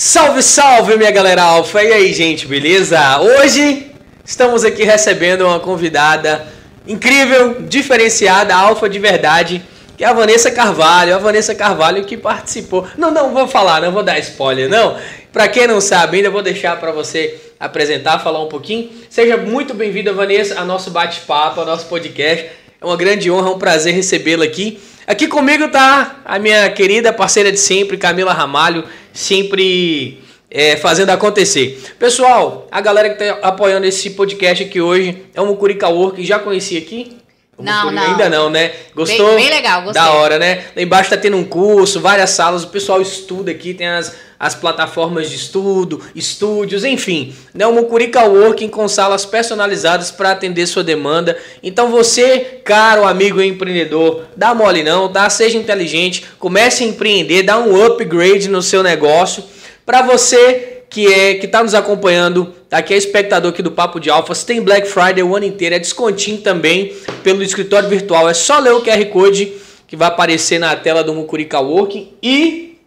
Salve, salve, minha galera alfa! E aí, gente, beleza? Hoje estamos aqui recebendo uma convidada incrível, diferenciada, alfa de verdade, que é a Vanessa Carvalho. A Vanessa Carvalho que participou. Não, não vou falar, não vou dar spoiler, não. Para quem não sabe ainda, vou deixar para você apresentar, falar um pouquinho. Seja muito bem-vinda, Vanessa, a nosso bate-papo, ao nosso podcast. É uma grande honra, um prazer recebê-la aqui. Aqui comigo tá a minha querida parceira de sempre, Camila Ramalho, sempre é, fazendo acontecer. Pessoal, a galera que está apoiando esse podcast aqui hoje é o Mucurica Work, já conheci aqui? Não, não. Ainda não, né? Gostou? Bem, bem legal, gostei. Da hora, né? Lá embaixo tá tendo um curso, várias salas, o pessoal estuda aqui, tem as, as plataformas de estudo, estúdios, enfim. Né? O Mucurica Working com salas personalizadas para atender sua demanda. Então você, caro amigo empreendedor, dá mole não, tá? Seja inteligente, comece a empreender, dá um upgrade no seu negócio. Para você que é que está nos acompanhando, tá aqui é espectador aqui do Papo de Alfa, tem Black Friday o ano inteiro, é descontinho também pelo escritório virtual. É só ler o QR Code que vai aparecer na tela do Mucurica Working e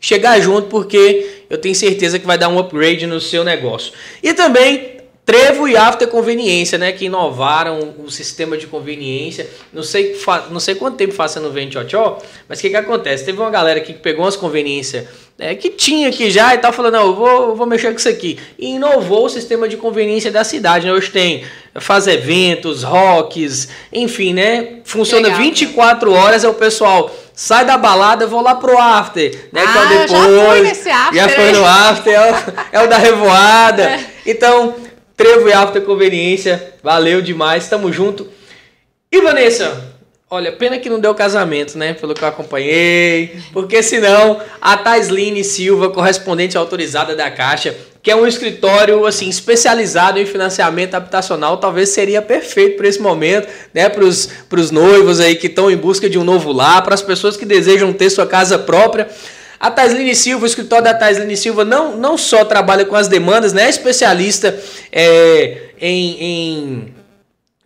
chegar junto, porque eu tenho certeza que vai dar um upgrade no seu negócio. E também Trevo e After Conveniência, né? Que inovaram o sistema de conveniência. Não sei, não sei quanto tempo faz você não vem tchau, mas o que, que acontece? Teve uma galera que pegou umas conveniências né, que tinha aqui já e tal, falando, não, eu vou, eu vou mexer com isso aqui. E inovou o sistema de conveniência da cidade. Né? Hoje tem, faz eventos, rocks, enfim, né? Funciona Legal, 24 né? horas, é o pessoal sai da balada, vou lá pro after, né? Ah, é depois, já foi nesse after. Já foi no after, é o, é o da revoada. É. Então, Trevo e After Conveniência, valeu demais, tamo junto. E Vanessa, olha, pena que não deu casamento, né? Pelo que eu acompanhei, porque senão a Taisline Silva, correspondente autorizada da Caixa, que é um escritório assim especializado em financiamento habitacional, talvez seria perfeito para esse momento, né? Para os noivos aí que estão em busca de um novo lar, para as pessoas que desejam ter sua casa própria. A Taisline Silva, o escritório da Taisline Silva, não, não só trabalha com as demandas, né? É especialista é, em, em,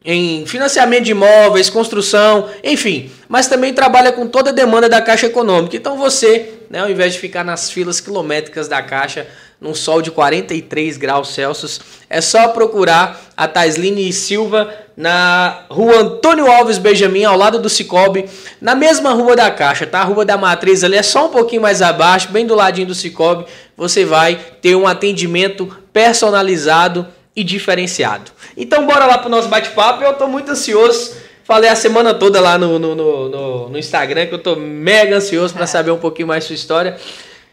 em financiamento de imóveis, construção, enfim, mas também trabalha com toda a demanda da Caixa Econômica. Então você, né, ao invés de ficar nas filas quilométricas da Caixa, num sol de 43 graus Celsius. É só procurar a Taisline Silva na rua Antônio Alves Benjamin, ao lado do Cicobi, na mesma rua da Caixa, tá? A rua da Matriz ali é só um pouquinho mais abaixo, bem do ladinho do Cicobi. Você vai ter um atendimento personalizado e diferenciado. Então bora lá pro nosso bate-papo. Eu tô muito ansioso. Falei a semana toda lá no, no, no, no Instagram que eu tô mega ansioso para saber um pouquinho mais sua história.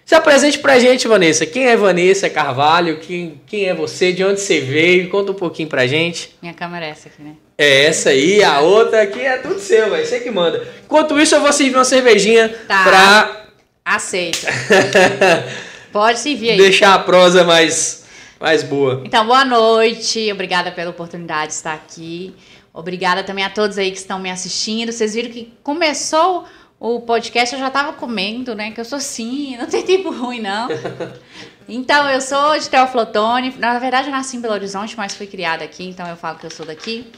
Se apresente pra gente, Vanessa. Quem é Vanessa Carvalho? Quem, quem é você? De onde você veio? Conta um pouquinho pra gente. Minha câmera é essa aqui, né? É essa aí, a outra aqui é tudo seu, velho. Você que manda. Enquanto isso, eu vou servir uma cervejinha tá. pra. Aceita. Pode servir aí. Deixar a prosa mais, mais boa. Então, boa noite. Obrigada pela oportunidade de estar aqui. Obrigada também a todos aí que estão me assistindo. Vocês viram que começou o podcast eu já estava comendo, né? Que eu sou assim, não tem tempo ruim, não. Então, eu sou de Teoflotone. Na verdade, eu nasci em Belo Horizonte, mas fui criada aqui, então eu falo que eu sou daqui.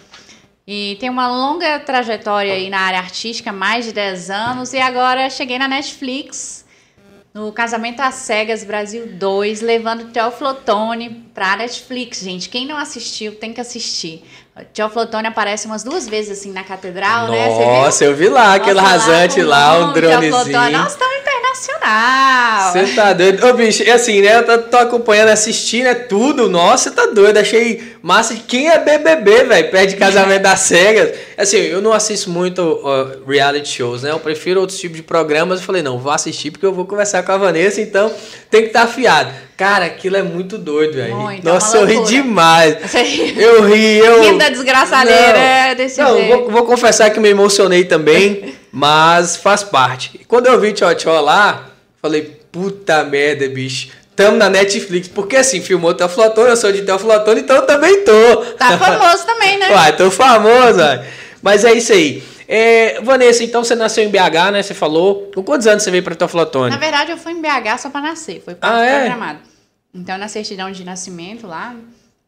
E tenho uma longa trajetória aí na área artística, mais de 10 anos, e agora cheguei na Netflix, no Casamento às Cegas Brasil 2, levando Teoflotone para Netflix, gente. Quem não assistiu, tem que assistir. Teoflotone aparece umas duas vezes assim na catedral, Nossa, né? Nossa, eu vi lá, aquele rasante lá, lá um dronezinho. Nós estamos internacional. Você tá doido? Ô, bicho, é assim, né? Eu tô, tô acompanhando, assistindo, é tudo. Nossa, tá doido. Achei massa. Quem é BBB, velho? Perde casamento das cegas. Assim, eu não assisto muito uh, reality shows, né? Eu prefiro outros tipos de programas. Eu falei, não, vou assistir porque eu vou conversar com a Vanessa, então tem que estar tá afiado. Cara, aquilo é muito doido, velho. Nossa, é eu ri demais. Eu ri, eu. Da desgraçadeira é desse não, jeito. Vou, vou confessar que me emocionei também, mas faz parte. Quando eu vi Tchau Tchau lá, falei, puta merda, bicho. Tamo na Netflix, porque assim, filmou Teoflotone, eu sou de Teoflotone, então eu também tô. Tá famoso também, né? Uai, tô famoso. Mas é isso aí. É, Vanessa, então você nasceu em BH, né? Você falou. Com quantos anos você veio para Teoflotone? Na verdade, eu fui em BH só para nascer. Foi ah, é? programado. Então, na certidão de nascimento lá,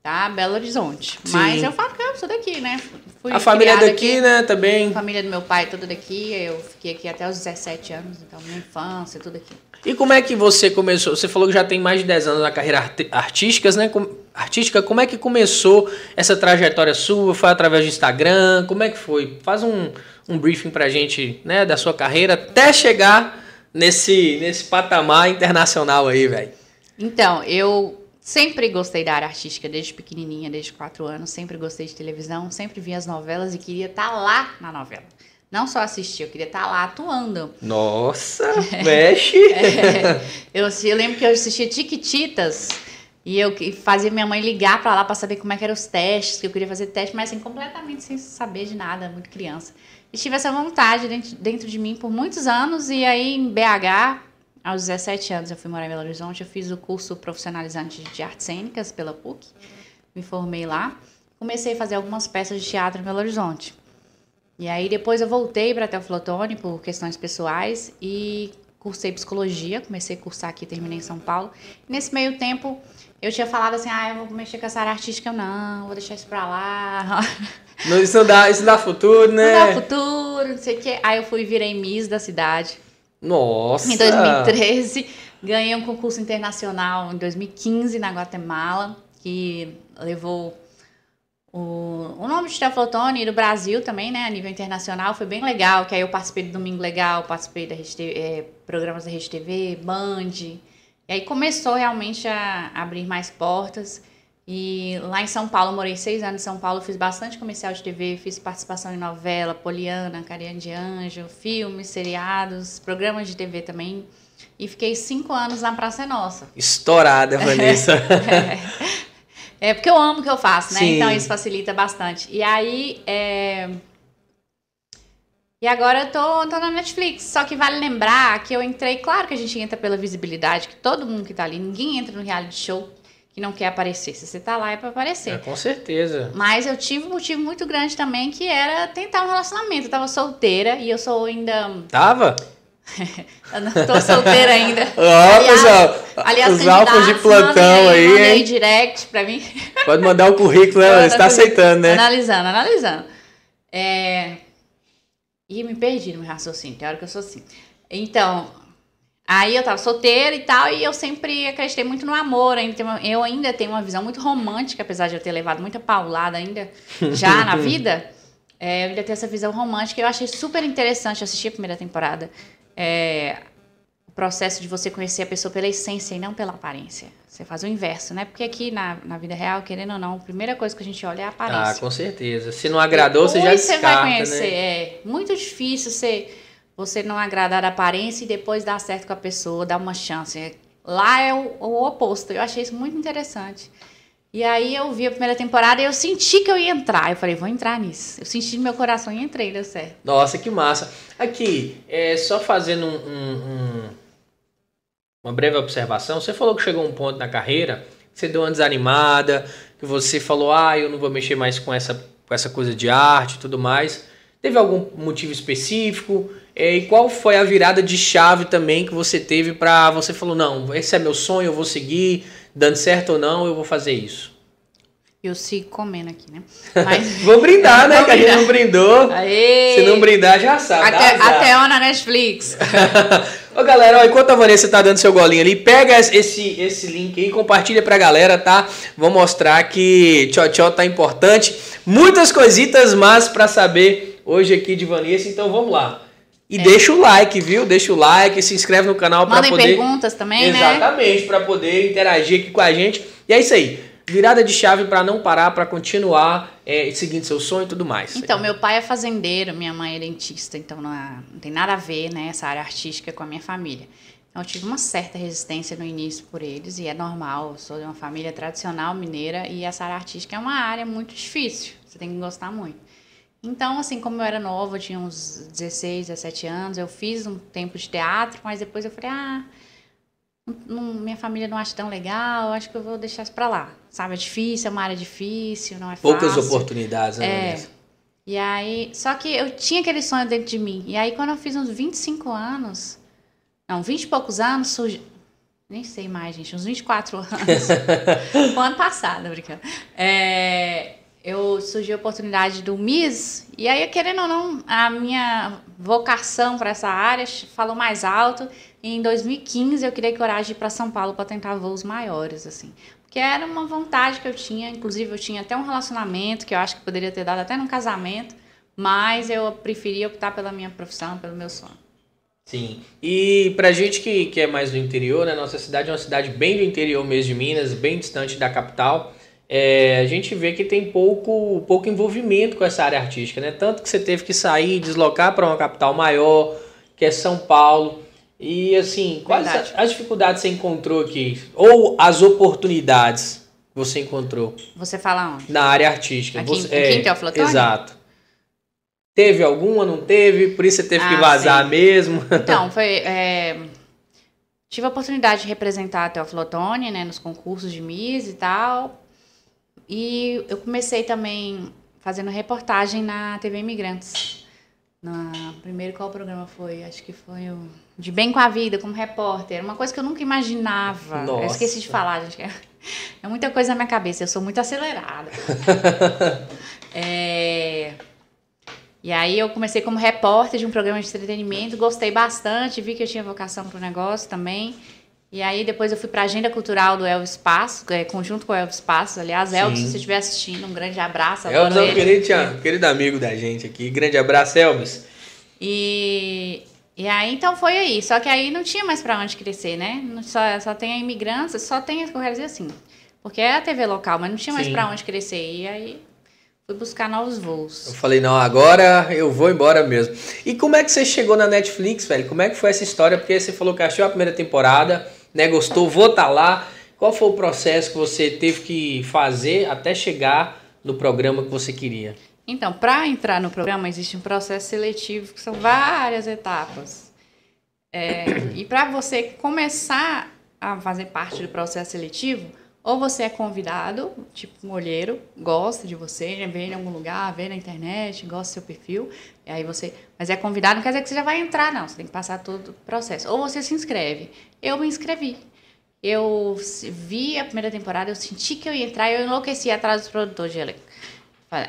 tá? Belo Horizonte. Sim. Mas eu falo que eu sou daqui, né? Fui A família é daqui, aqui. né? Também. A família do meu pai é toda daqui. Eu fiquei aqui até os 17 anos, então minha infância, tudo aqui. E como é que você começou? Você falou que já tem mais de 10 anos na carreira arti- artística, né? Com- Artística, como é que começou essa trajetória sua? Foi através do Instagram? Como é que foi? Faz um, um briefing pra gente, né, da sua carreira até chegar nesse, nesse patamar internacional aí, velho. Então, eu sempre gostei da área artística, desde pequenininha, desde 4 anos. Sempre gostei de televisão, sempre via as novelas e queria estar lá na novela. Não só assistir, eu queria estar lá atuando. Nossa, mexe! É, eu, eu lembro que eu assistia Tiquititas e eu fazia minha mãe ligar pra lá pra saber como é que eram os testes, que eu queria fazer teste, mas assim, completamente sem saber de nada, muito criança. E tive essa vontade dentro, dentro de mim por muitos anos, e aí em BH, aos 17 anos, eu fui morar em Belo Horizonte, eu fiz o curso profissionalizante de artes cênicas pela PUC, me formei lá, comecei a fazer algumas peças de teatro em Belo Horizonte. E aí depois eu voltei para Teoflotone por questões pessoais e cursei psicologia, comecei a cursar aqui, terminei em São Paulo. E nesse meio tempo eu tinha falado assim, ah, eu vou mexer com essa área artística, não, vou deixar isso pra lá, Não, isso, não dá, isso não dá futuro, não né? dá futuro, não sei o quê. Aí eu fui virei Miss da cidade Nossa! em 2013, ganhei um concurso internacional em 2015 na Guatemala, que levou o, o nome de Teoflotone e do Brasil também, né, a nível internacional, foi bem legal, que aí eu participei do Domingo Legal, participei da eh, programas da Rede TV, Band, e aí começou realmente a abrir mais portas, e lá em São Paulo, morei seis anos em São Paulo, fiz bastante comercial de TV, fiz participação em novela, Poliana, Cariane de Anjo, filmes, seriados, programas de TV também. E fiquei cinco anos na Praça é Nossa. Estourada, Vanessa. É porque eu amo o que eu faço, né? Sim. Então isso facilita bastante. E aí. é, E agora eu tô, tô na Netflix. Só que vale lembrar que eu entrei. Claro que a gente entra pela visibilidade, que todo mundo que tá ali, ninguém entra no reality show que não quer aparecer. Se você tá lá é pra aparecer. É, com certeza. Mas eu tive um motivo muito grande também, que era tentar um relacionamento. Eu tava solteira e eu sou ainda. Tava? Eu não tô solteira ainda. Ó, Aliás- pessoal, Aliás, os alfos de plantão mandem aí, hein? direct pra mim. Pode mandar o currículo, né? Você tá aceitando, né? Analisando, analisando. É... Ih, me perdi no meu raciocínio, tem hora que eu sou assim. Então, aí eu tava solteira e tal, e eu sempre acreditei muito no amor. Ainda eu ainda tenho uma visão muito romântica, apesar de eu ter levado muita paulada ainda já na vida. É, eu ainda tenho essa visão romântica. Eu achei super interessante assistir a primeira temporada. É, o processo de você conhecer a pessoa pela essência e não pela aparência. Você faz o inverso, né? Porque aqui na, na vida real, querendo ou não, a primeira coisa que a gente olha é a Ah, aparência. com certeza. Se não agradou, você já Depois descarta, vai conhecer. né? É muito difícil você, você não agradar a aparência e depois dar certo com a pessoa, dar uma chance. Lá é o, o oposto. Eu achei isso muito interessante. E aí eu vi a primeira temporada e eu senti que eu ia entrar. Eu falei, vou entrar nisso. Eu senti no meu coração e entrei, deu certo. Nossa, que massa. Aqui, é, só fazendo um- um- um- uma breve observação. Você falou que chegou um ponto na carreira que você deu uma desanimada, que você falou, ah, eu não vou mexer mais com essa, com essa coisa de arte e tudo mais. Teve algum motivo específico? É, e qual foi a virada de chave também que você teve pra você falou, não, esse é meu sonho, eu vou seguir, dando certo ou não, eu vou fazer isso. Eu sigo comendo aqui, né? Mas. Vou brindar, né? Vou Que a gente não brindou. Aê! Se não brindar, já sabe. Até, até ó na Netflix. Ô galera, ó, enquanto a Vanessa tá dando seu golinho ali, pega esse, esse link aí e compartilha pra galera, tá? Vou mostrar que tchau tchau tá importante. Muitas coisitas mas pra saber hoje aqui de Vanessa, então vamos lá. E deixa o like, viu? Deixa o like, se inscreve no canal pra Mandem poder perguntas também, né? Exatamente, pra poder interagir aqui com a gente. E é isso aí. Virada de chave pra não parar, pra continuar é, seguindo seu sonho e tudo mais. Então, meu pai é fazendeiro, minha mãe é dentista, então não, é- não tem nada a ver, né, essa área artística com a minha família. Então, eu tive uma certa resistência no início por eles, e é normal, eu sou de uma família tradicional mineira, e essa área artística é uma área muito difícil, você tem que gostar muito. Então, assim, como eu era nova, eu tinha uns 16, 17 anos, eu fiz um tempo de teatro, mas depois eu falei, ah, não- minha família não acha tão legal, acho que eu vou deixar isso pra lá. Sabe, é difícil, é uma área difícil, não é Poucas fácil. oportunidades, né, É. E aí, só que eu tinha aquele sonho dentro de mim. E aí, quando eu fiz uns 25 anos, não, 20 e poucos anos, surgiu. nem sei mais, gente, uns 24 anos. o ano passado, brincando. É, eu surgiu a oportunidade do MIS, e aí, querendo ou não, a minha vocação para essa área falou mais alto. E em 2015 eu criei coragem para São Paulo para tentar voos maiores, assim. Porque era uma vontade que eu tinha, inclusive eu tinha até um relacionamento que eu acho que poderia ter dado até num casamento, mas eu preferia optar pela minha profissão, pelo meu sonho. Sim. E pra gente que, que é mais do interior, né? Nossa cidade é uma cidade bem do interior mesmo de Minas, bem distante da capital. É, a gente vê que tem pouco, pouco envolvimento com essa área artística, né? Tanto que você teve que sair, deslocar para uma capital maior, que é São Paulo. E assim, quais as, as dificuldades você encontrou aqui? Ou as oportunidades que você encontrou? Você fala onde? Na área artística. Aqui, você, aqui é, em Exato. Teve alguma, não teve? Por isso você teve ah, que vazar sim. mesmo? Então, foi. É, tive a oportunidade de representar a Teoflotone, né, nos concursos de Miss e tal. E eu comecei também fazendo reportagem na TV Imigrantes. Na, primeiro, qual programa foi? Acho que foi o De Bem com a Vida, como repórter. Uma coisa que eu nunca imaginava. Nossa. Eu esqueci de falar, gente. É muita coisa na minha cabeça. Eu sou muito acelerada. é, e aí eu comecei como repórter de um programa de entretenimento, gostei bastante, vi que eu tinha vocação para o negócio também. E aí depois eu fui para a agenda cultural do Elvis Passo, é, conjunto com o Elvis Passo. Aliás, Elvis, se você estiver assistindo, um grande abraço. Elvis é um querido, querido amigo da gente aqui. Grande abraço, Elvis. E, e aí então foi aí. Só que aí não tinha mais para onde crescer, né? Só, só tem a imigrantes, só tem, eu quero dizer assim, porque é a TV local, mas não tinha mais para onde crescer. E aí Fui buscar novos voos. Eu falei, não, agora eu vou embora mesmo. E como é que você chegou na Netflix, velho? Como é que foi essa história? Porque você falou que achou a primeira temporada, né? Gostou, vou estar tá lá. Qual foi o processo que você teve que fazer até chegar no programa que você queria? Então, para entrar no programa existe um processo seletivo que são várias etapas. É, e para você começar a fazer parte do processo seletivo, ou você é convidado, tipo um olheiro, gosta de você, vê em algum lugar, vê na internet, gosta do seu perfil, e aí você. Mas é convidado, não quer dizer que você já vai entrar, não. Você tem que passar todo o processo. Ou você se inscreve. Eu me inscrevi. Eu vi a primeira temporada, eu senti que eu ia entrar e eu enlouqueci atrás dos produtores de elenco.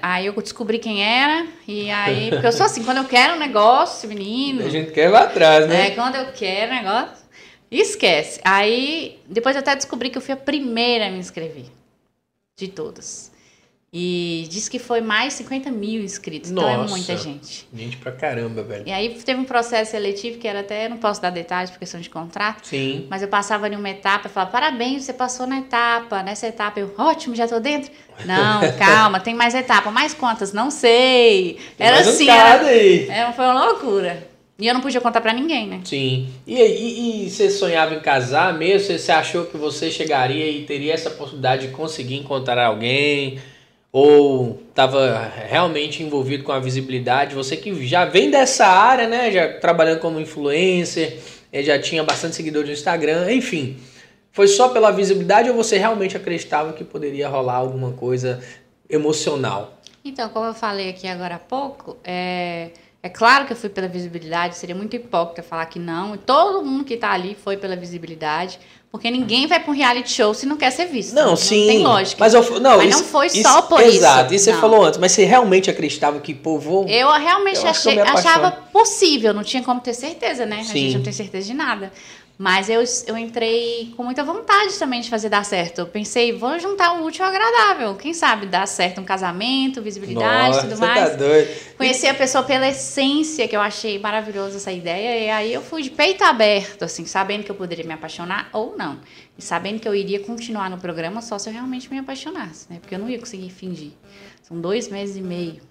Aí eu descobri quem era, e aí. Porque eu sou assim, quando eu quero um negócio, menino. A gente quer ir atrás, né? É, quando eu quero um negócio. Esquece. Aí, depois eu até descobri que eu fui a primeira a me inscrever. De todas. E disse que foi mais 50 mil inscritos. Nossa, então é muita gente. Gente pra caramba, velho. E aí teve um processo seletivo que era até, não posso dar detalhes por questão de contrato. Sim. Mas eu passava em uma etapa e falava, parabéns, você passou na etapa. Nessa etapa eu, ótimo, já tô dentro. Não, calma, tem mais etapa. Mais quantas? Não sei. Tem era assim. Era, aí. Era, foi uma loucura. E eu não podia contar para ninguém, né? Sim. E, e, e, você sonhava em casar mesmo? Você achou que você chegaria e teria essa possibilidade de conseguir encontrar alguém? Ou estava realmente envolvido com a visibilidade? Você que já vem dessa área, né? Já trabalhando como influencer, eh, já tinha bastante seguidores no Instagram, enfim. Foi só pela visibilidade ou você realmente acreditava que poderia rolar alguma coisa emocional? Então, como eu falei aqui agora há pouco, é é claro que eu fui pela visibilidade, seria muito hipócrita falar que não. E todo mundo que está ali foi pela visibilidade. Porque ninguém vai para um reality show se não quer ser visto. Não, não sim. Tem lógica. Mas, eu, não, mas isso, não foi isso, só por exato, isso. Exato, isso você falou antes. Mas você realmente acreditava que, pô, vou... Eu realmente eu achei, achava possível. Não tinha como ter certeza, né? Sim. A gente não tem certeza de nada. Mas eu, eu entrei com muita vontade também de fazer dar certo. Eu pensei, vou juntar o útil ao agradável. Quem sabe dar certo um casamento, visibilidade e tudo tá mais. Tá doido. Conheci a pessoa pela essência, que eu achei maravilhosa essa ideia. E aí eu fui de peito aberto, assim, sabendo que eu poderia me apaixonar ou não. E sabendo que eu iria continuar no programa só se eu realmente me apaixonasse, né? Porque eu não ia conseguir fingir. São dois meses e meio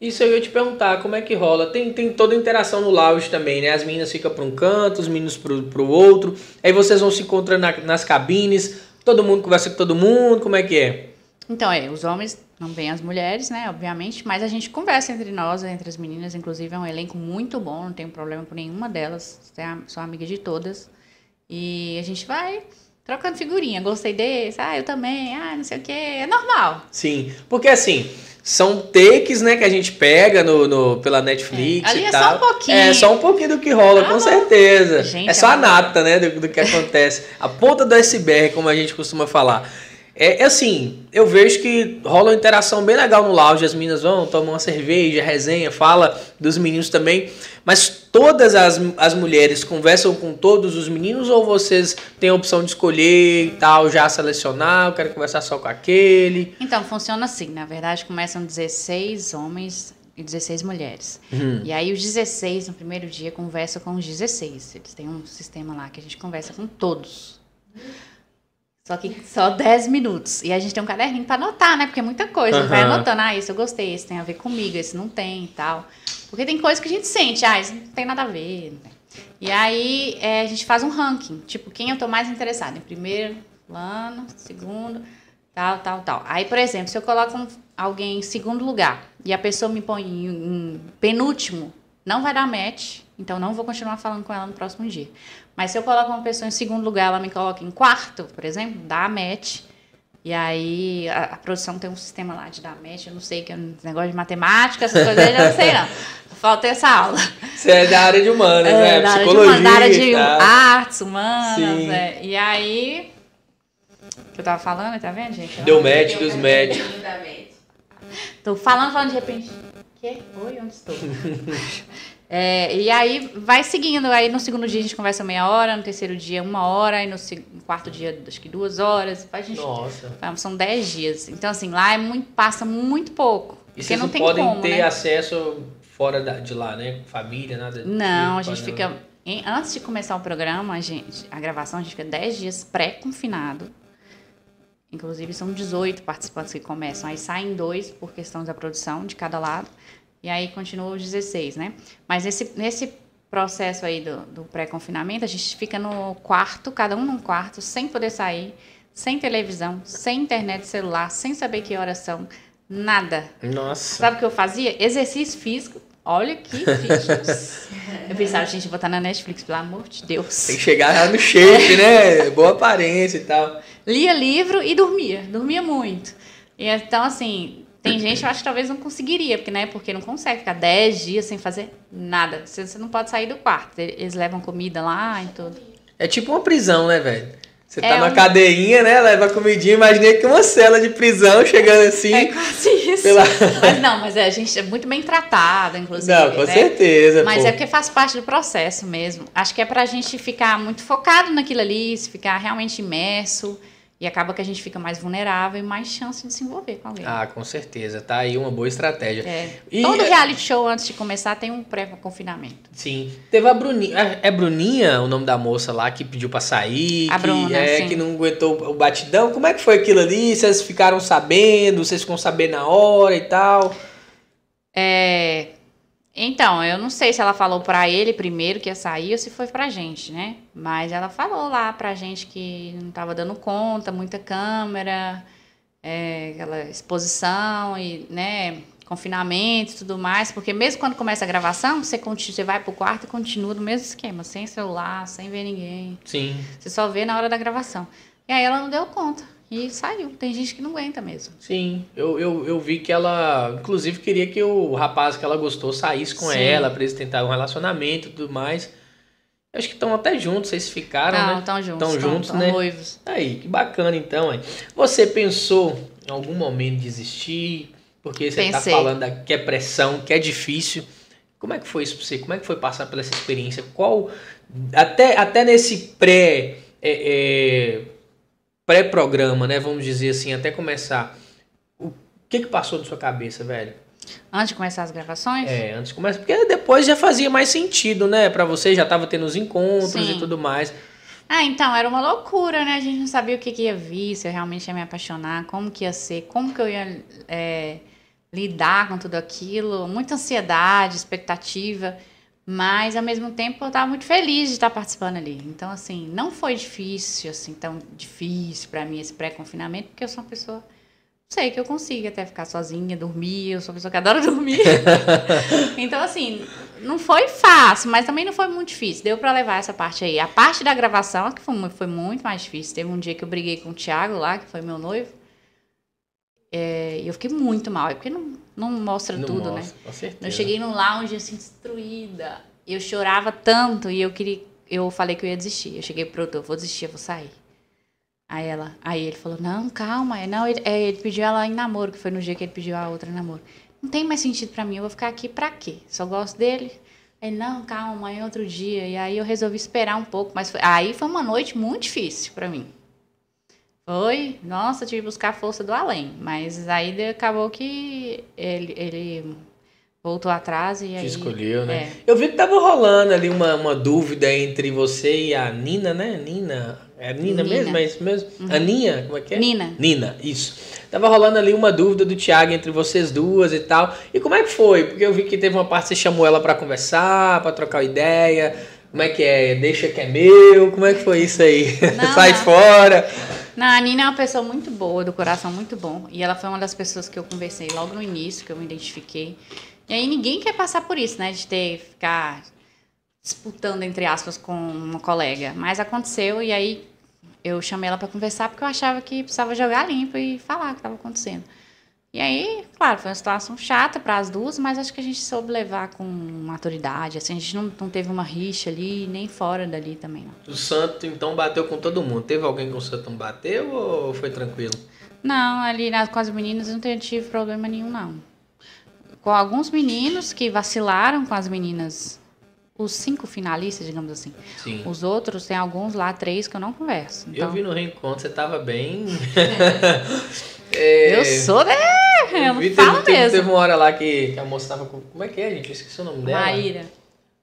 isso eu ia te perguntar, como é que rola? Tem, tem toda a interação no lounge também, né? As meninas ficam para um canto, os meninos para o outro. Aí vocês vão se encontrando na, nas cabines, todo mundo conversa com todo mundo, como é que é? Então, é, os homens não vêm as mulheres, né, obviamente, mas a gente conversa entre nós, entre as meninas, inclusive é um elenco muito bom, não tenho problema com nenhuma delas, sou amiga de todas. E a gente vai trocando figurinha, gostei desse, ah, eu também, ah, não sei o quê, é normal. Sim, porque assim, são takes, né, que a gente pega no, no pela Netflix É. Ali e é tal. só um pouquinho. É, só um pouquinho do que rola, Ah, com certeza. Gente, é só é a nata, né, do, do que acontece. A ponta do iceberg, como a gente costuma falar. É, é assim, eu vejo que rola uma interação bem legal no lounge. As meninas vão, tomam uma cerveja, resenha, fala dos meninos também. Mas todas as, as mulheres conversam com todos os meninos ou vocês têm a opção de escolher e tal, já selecionar, eu quero conversar só com aquele? Então, funciona assim. Na verdade, começam 16 homens e 16 mulheres. Uhum. E aí, os 16, no primeiro dia, conversam com os 16. Eles têm um sistema lá que a gente conversa com todos. Só que só 10 minutos. E a gente tem um caderninho para anotar, né? Porque é muita coisa. Vai Aham. anotando, ah, esse eu gostei, esse tem a ver comigo, esse não tem e tal. Porque tem coisa que a gente sente, ah, isso não tem nada a ver. E aí é, a gente faz um ranking, tipo, quem eu tô mais interessada? Em primeiro, plano, segundo, tal, tal, tal. Aí, por exemplo, se eu coloco um- alguém em segundo lugar e a pessoa me põe em, em penúltimo, não vai dar match, então não vou continuar falando com ela no próximo dia. Mas se eu coloco uma pessoa em segundo lugar, ela me coloca em quarto, por exemplo, dá match. E aí a, a produção tem um sistema lá de dar match, eu não sei que é um negócio de matemática, essas coisas eu já não sei não. Falta essa aula. Você é da área de humanas, né? É, da área de Psicologia. da área de tal. artes humanas, né? E aí. que eu tava falando, tá vendo, gente? Deu match dos match. Tô falando, falando de repente. Quê? Oi, onde estou? É, e aí vai seguindo. Aí no segundo dia a gente conversa meia hora, no terceiro dia uma hora, e no, quarto dia acho que duas horas. A gente, Nossa. são dez dias. Então, assim, lá é muito, passa muito pouco. E vocês não não podem como, ter né? acesso fora da- de lá, né? Família, nada Não, a gente fica. em- antes de começar o programa, a, gente, a gravação, a gente fica 10 dias pré-confinado. Inclusive, são 18 participantes que começam. Aí saem dois por questão da produção de cada lado. E aí continua os 16, né? Mas nesse, nesse processo aí do, do pré-confinamento, a gente fica no quarto, cada um num quarto, sem poder sair, sem televisão, sem internet celular, sem saber que horas são, nada. Nossa. Sabe o que eu fazia? Exercício físico. Olha que fitness. eu pensava, gente, botar na Netflix, pelo amor de Deus. Tem que chegar lá no shape, né? Boa aparência e tal. Lia livro e dormia. Dormia muito. E então, assim, tem gente que eu acho que talvez não conseguiria, porque, né? Porque não consegue ficar 10 dias sem fazer nada. Você, você não pode sair do quarto. Eles levam comida lá e tudo. É tipo uma prisão, né, velho? Você tá É numa um- cadeirinha, né? Leva comidinha. Imaginei que uma cela de prisão chegando assim. É quase isso. pela... Mas não, mas a gente é muito bem tratada, inclusive. Não, com né? certeza. Mas pô. é porque faz parte do processo mesmo. Acho que é pra gente ficar muito focado naquilo ali, se ficar realmente imerso. E acaba que a gente fica mais vulnerável e mais chance de se envolver com alguém. Ah, com certeza. Tá aí uma boa estratégia. É. E- Todo reality show, antes de começar, tem um pré-confinamento. Sim. Teve a Bruninha. É é Bruninha o nome da moça lá que pediu pra sair? A que, Bruna, é, sim. que não aguentou o batidão. Como é que foi aquilo ali? Vocês ficaram sabendo? Vocês ficam sabendo na hora e tal? É, Então, eu não sei se ela falou pra ele primeiro que ia sair ou se foi pra gente, né? Mas ela falou lá pra gente que não tava dando conta, muita câmera, é, aquela exposição e, né, confinamento e tudo mais, porque mesmo quando começa a gravação, você, conti- você vai pro quarto e continua do mesmo esquema, sem celular, sem ver ninguém. Sim. Você só vê na hora da gravação. E aí ela não deu conta e saiu. Tem gente que não aguenta mesmo. Sim, eu, eu, eu vi que ela, inclusive, queria que o rapaz que ela gostou saísse com Sim. ela pra eles tentarem um relacionamento e tudo mais. Eu acho que estão até juntos, vocês ficaram, Não, né? estão juntos. Tão juntos, tão né? noivos. Aí, que bacana então, hein? Você pensou em algum momento desistir? Porque você tá Pensei. falando que é pressão, que é difícil. Como é que foi isso pra você? Como é que foi passar por essa experiência? Qual. Até, até nesse pré. é, é, pré-programa, né? Vamos dizer assim, até começar. O que que passou na sua cabeça, velho? Antes de começar as gravações? É, antes de começar. Porque depois já fazia mais sentido, né? Pra você já tava tendo os encontros Sim. e tudo mais. Ah, então, era uma loucura, né? A gente não sabia o que, que ia vir, se eu realmente ia me apaixonar, como que ia ser, como que eu ia é, lidar com tudo aquilo. Muita ansiedade, expectativa. Mas, ao mesmo tempo, eu estava muito feliz de estar participando ali. Então, assim, não foi difícil, assim, tão difícil para mim esse pré-confinamento, porque eu sou uma pessoa... Sei que eu consigo até ficar sozinha, dormir. Eu sou uma pessoa que adora dormir. então, assim, não foi fácil, mas também não foi muito difícil. Deu pra levar essa parte aí. A parte da gravação que foi, foi muito mais difícil. Teve um dia que eu briguei com o Thiago lá, que foi meu noivo. É, eu fiquei muito mal, é porque não, não mostra Não tudo, mostra, né? Com certeza. Eu cheguei no lounge assim, destruída. Eu chorava tanto e eu queria. Eu falei que eu ia desistir. Eu cheguei pro doutor, vou desistir, eu vou sair. Aí ela, aí ele falou, não, calma. É, Não, ele, é, ele pediu ela em namoro, que foi no dia que ele pediu a outra em namoro. Não tem mais sentido pra mim, eu vou ficar aqui pra quê? Só gosto dele. Aí, não, calma, é outro dia. E aí eu resolvi esperar um pouco, mas foi- aí foi uma noite muito difícil pra mim. Foi, nossa, tive que buscar a força do além. Mas aí acabou que ele, ele voltou atrás e Te aí. escolheu, né? É. Eu vi que tava rolando ali uma, uma dúvida entre você e a Nina, né? Nina. É Nina, Nina. Uhum. mesmo? É isso mesmo? Aninha? Como é que é? Nina. Nina, isso. Tava rolando ali uma dúvida do Thiago entre vocês duas e tal. E como é que foi? Porque eu vi que teve uma parte que você chamou ela pra conversar, pra trocar ideia. Como é que é? Deixa que é meu? Como é que foi isso aí? Não, Sai não. fora. Não, a Nina é uma pessoa muito boa, do coração muito bom. E ela foi uma das pessoas que eu conversei logo no início, que eu me identifiquei. E aí ninguém quer passar por isso, né? De ter, ficar disputando, entre aspas, com uma colega. Mas aconteceu e aí eu chamei ela para conversar porque eu achava que precisava jogar limpo e falar o que estava acontecendo. E aí, claro, foi uma situação chata para as duas, mas acho que a gente soube levar com maturidade. Assim, a gente não, não teve uma rixa ali, nem fora dali também. Não. O Santo então bateu com todo mundo. Teve alguém que o Santo não bateu ou foi tranquilo? Não, ali com as meninas eu não tive- tive problema nenhum, não. Com alguns meninos que vacilaram com as meninas, os cinco finalistas, digamos assim. Sim. Os outros, tem alguns lá, três, que eu não converso. Então, Eu vi no reencontro, você tava bem. É, eu sou, né? Eu vi, não teve, mesmo. teve uma hora lá que, que a moça tava com. Como é que é, gente? Eu esqueci o nome dela. Maíra.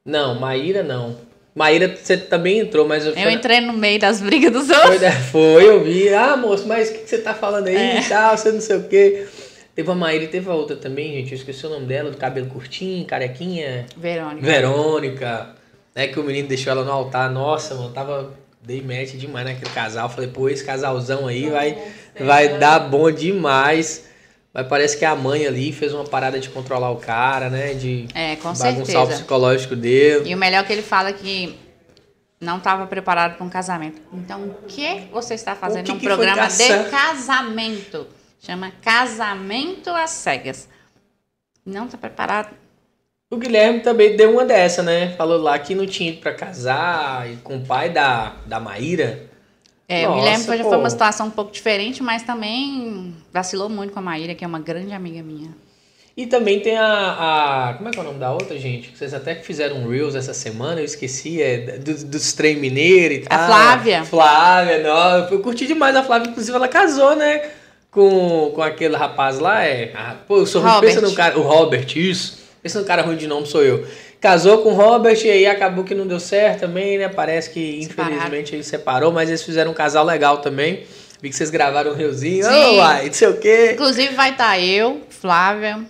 Não, Maíra não. Maíra, você também entrou, mas eu Eu entrei no meio das brigas dos outros. Foi? Foi, eu vi. Ah, moço, mas o que, que você tá falando aí É. tal, você não sei o quê. Teve a Maíra e teve a outra também, gente. Eu esqueci o nome dela, do cabelo curtinho, carequinha. Verônica. Verônica. Né, que o menino deixou ela no altar. Nossa, mano, tava. Dei match demais naquele casal. Falei, pô, esse casalzão aí vai, vai dar bom demais. Mas parece que a mãe ali fez uma parada de controlar o cara, né? De É, com bagunçar o certeza. psicológico dele. E o melhor é que ele fala que não estava preparado para um casamento. Então, o que você está fazendo que foi programa de casamento? Chama Casamento às Cegas. Não está preparado. O Guilherme também deu uma dessa, né? Falou lá que não tinha ido pra casar e com o pai da, da Maíra. É, o Nossa, Guilherme foi, já foi uma situação um pouco diferente, mas também vacilou muito com a Maíra, que é uma grande amiga minha. E também tem a, a- Como é que é o nome da outra, gente? Que Vocês até fizeram um Reels essa semana, eu esqueci, é do- dos trem mineiro e A tal. Flávia. Flávia, não, eu curti demais a Flávia, inclusive ela casou, né? Com, com aquele rapaz lá, é. ah, pô, eu sou ruim, pensa no cara. O Robert, isso. Pensa no cara ruim de nome, sou eu. Casou com o Robert e aí acabou que não deu certo também, né? Parece que Separaram. infelizmente ele separou, mas eles fizeram um casal legal também. Vi que vocês gravaram um riozinho, oh, uai, não sei o quê. Inclusive vai estar eu, Flávia,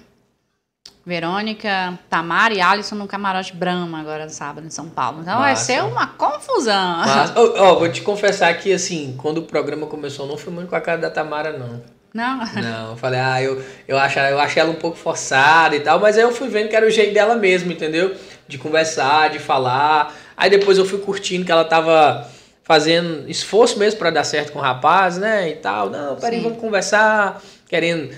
Verônica, Tamara e Alisson no camarote Brahma agora no sábado em São Paulo. Então vai Massa. ser uma confusão. Mas, ó, ó, vou te confessar que, assim, quando o programa começou, não fui muito com a cara da Tamara, não. Não? Não, eu falei, ah, eu, eu, achei, eu achei ela um pouco forçada e tal, mas aí eu fui vendo que era o jeito dela mesmo, entendeu? De conversar, de falar. Aí depois eu fui curtindo que ela tava fazendo esforço mesmo pra dar certo com o rapaz, né? E tal. Não, peraí, Sim. vamos conversar, querendo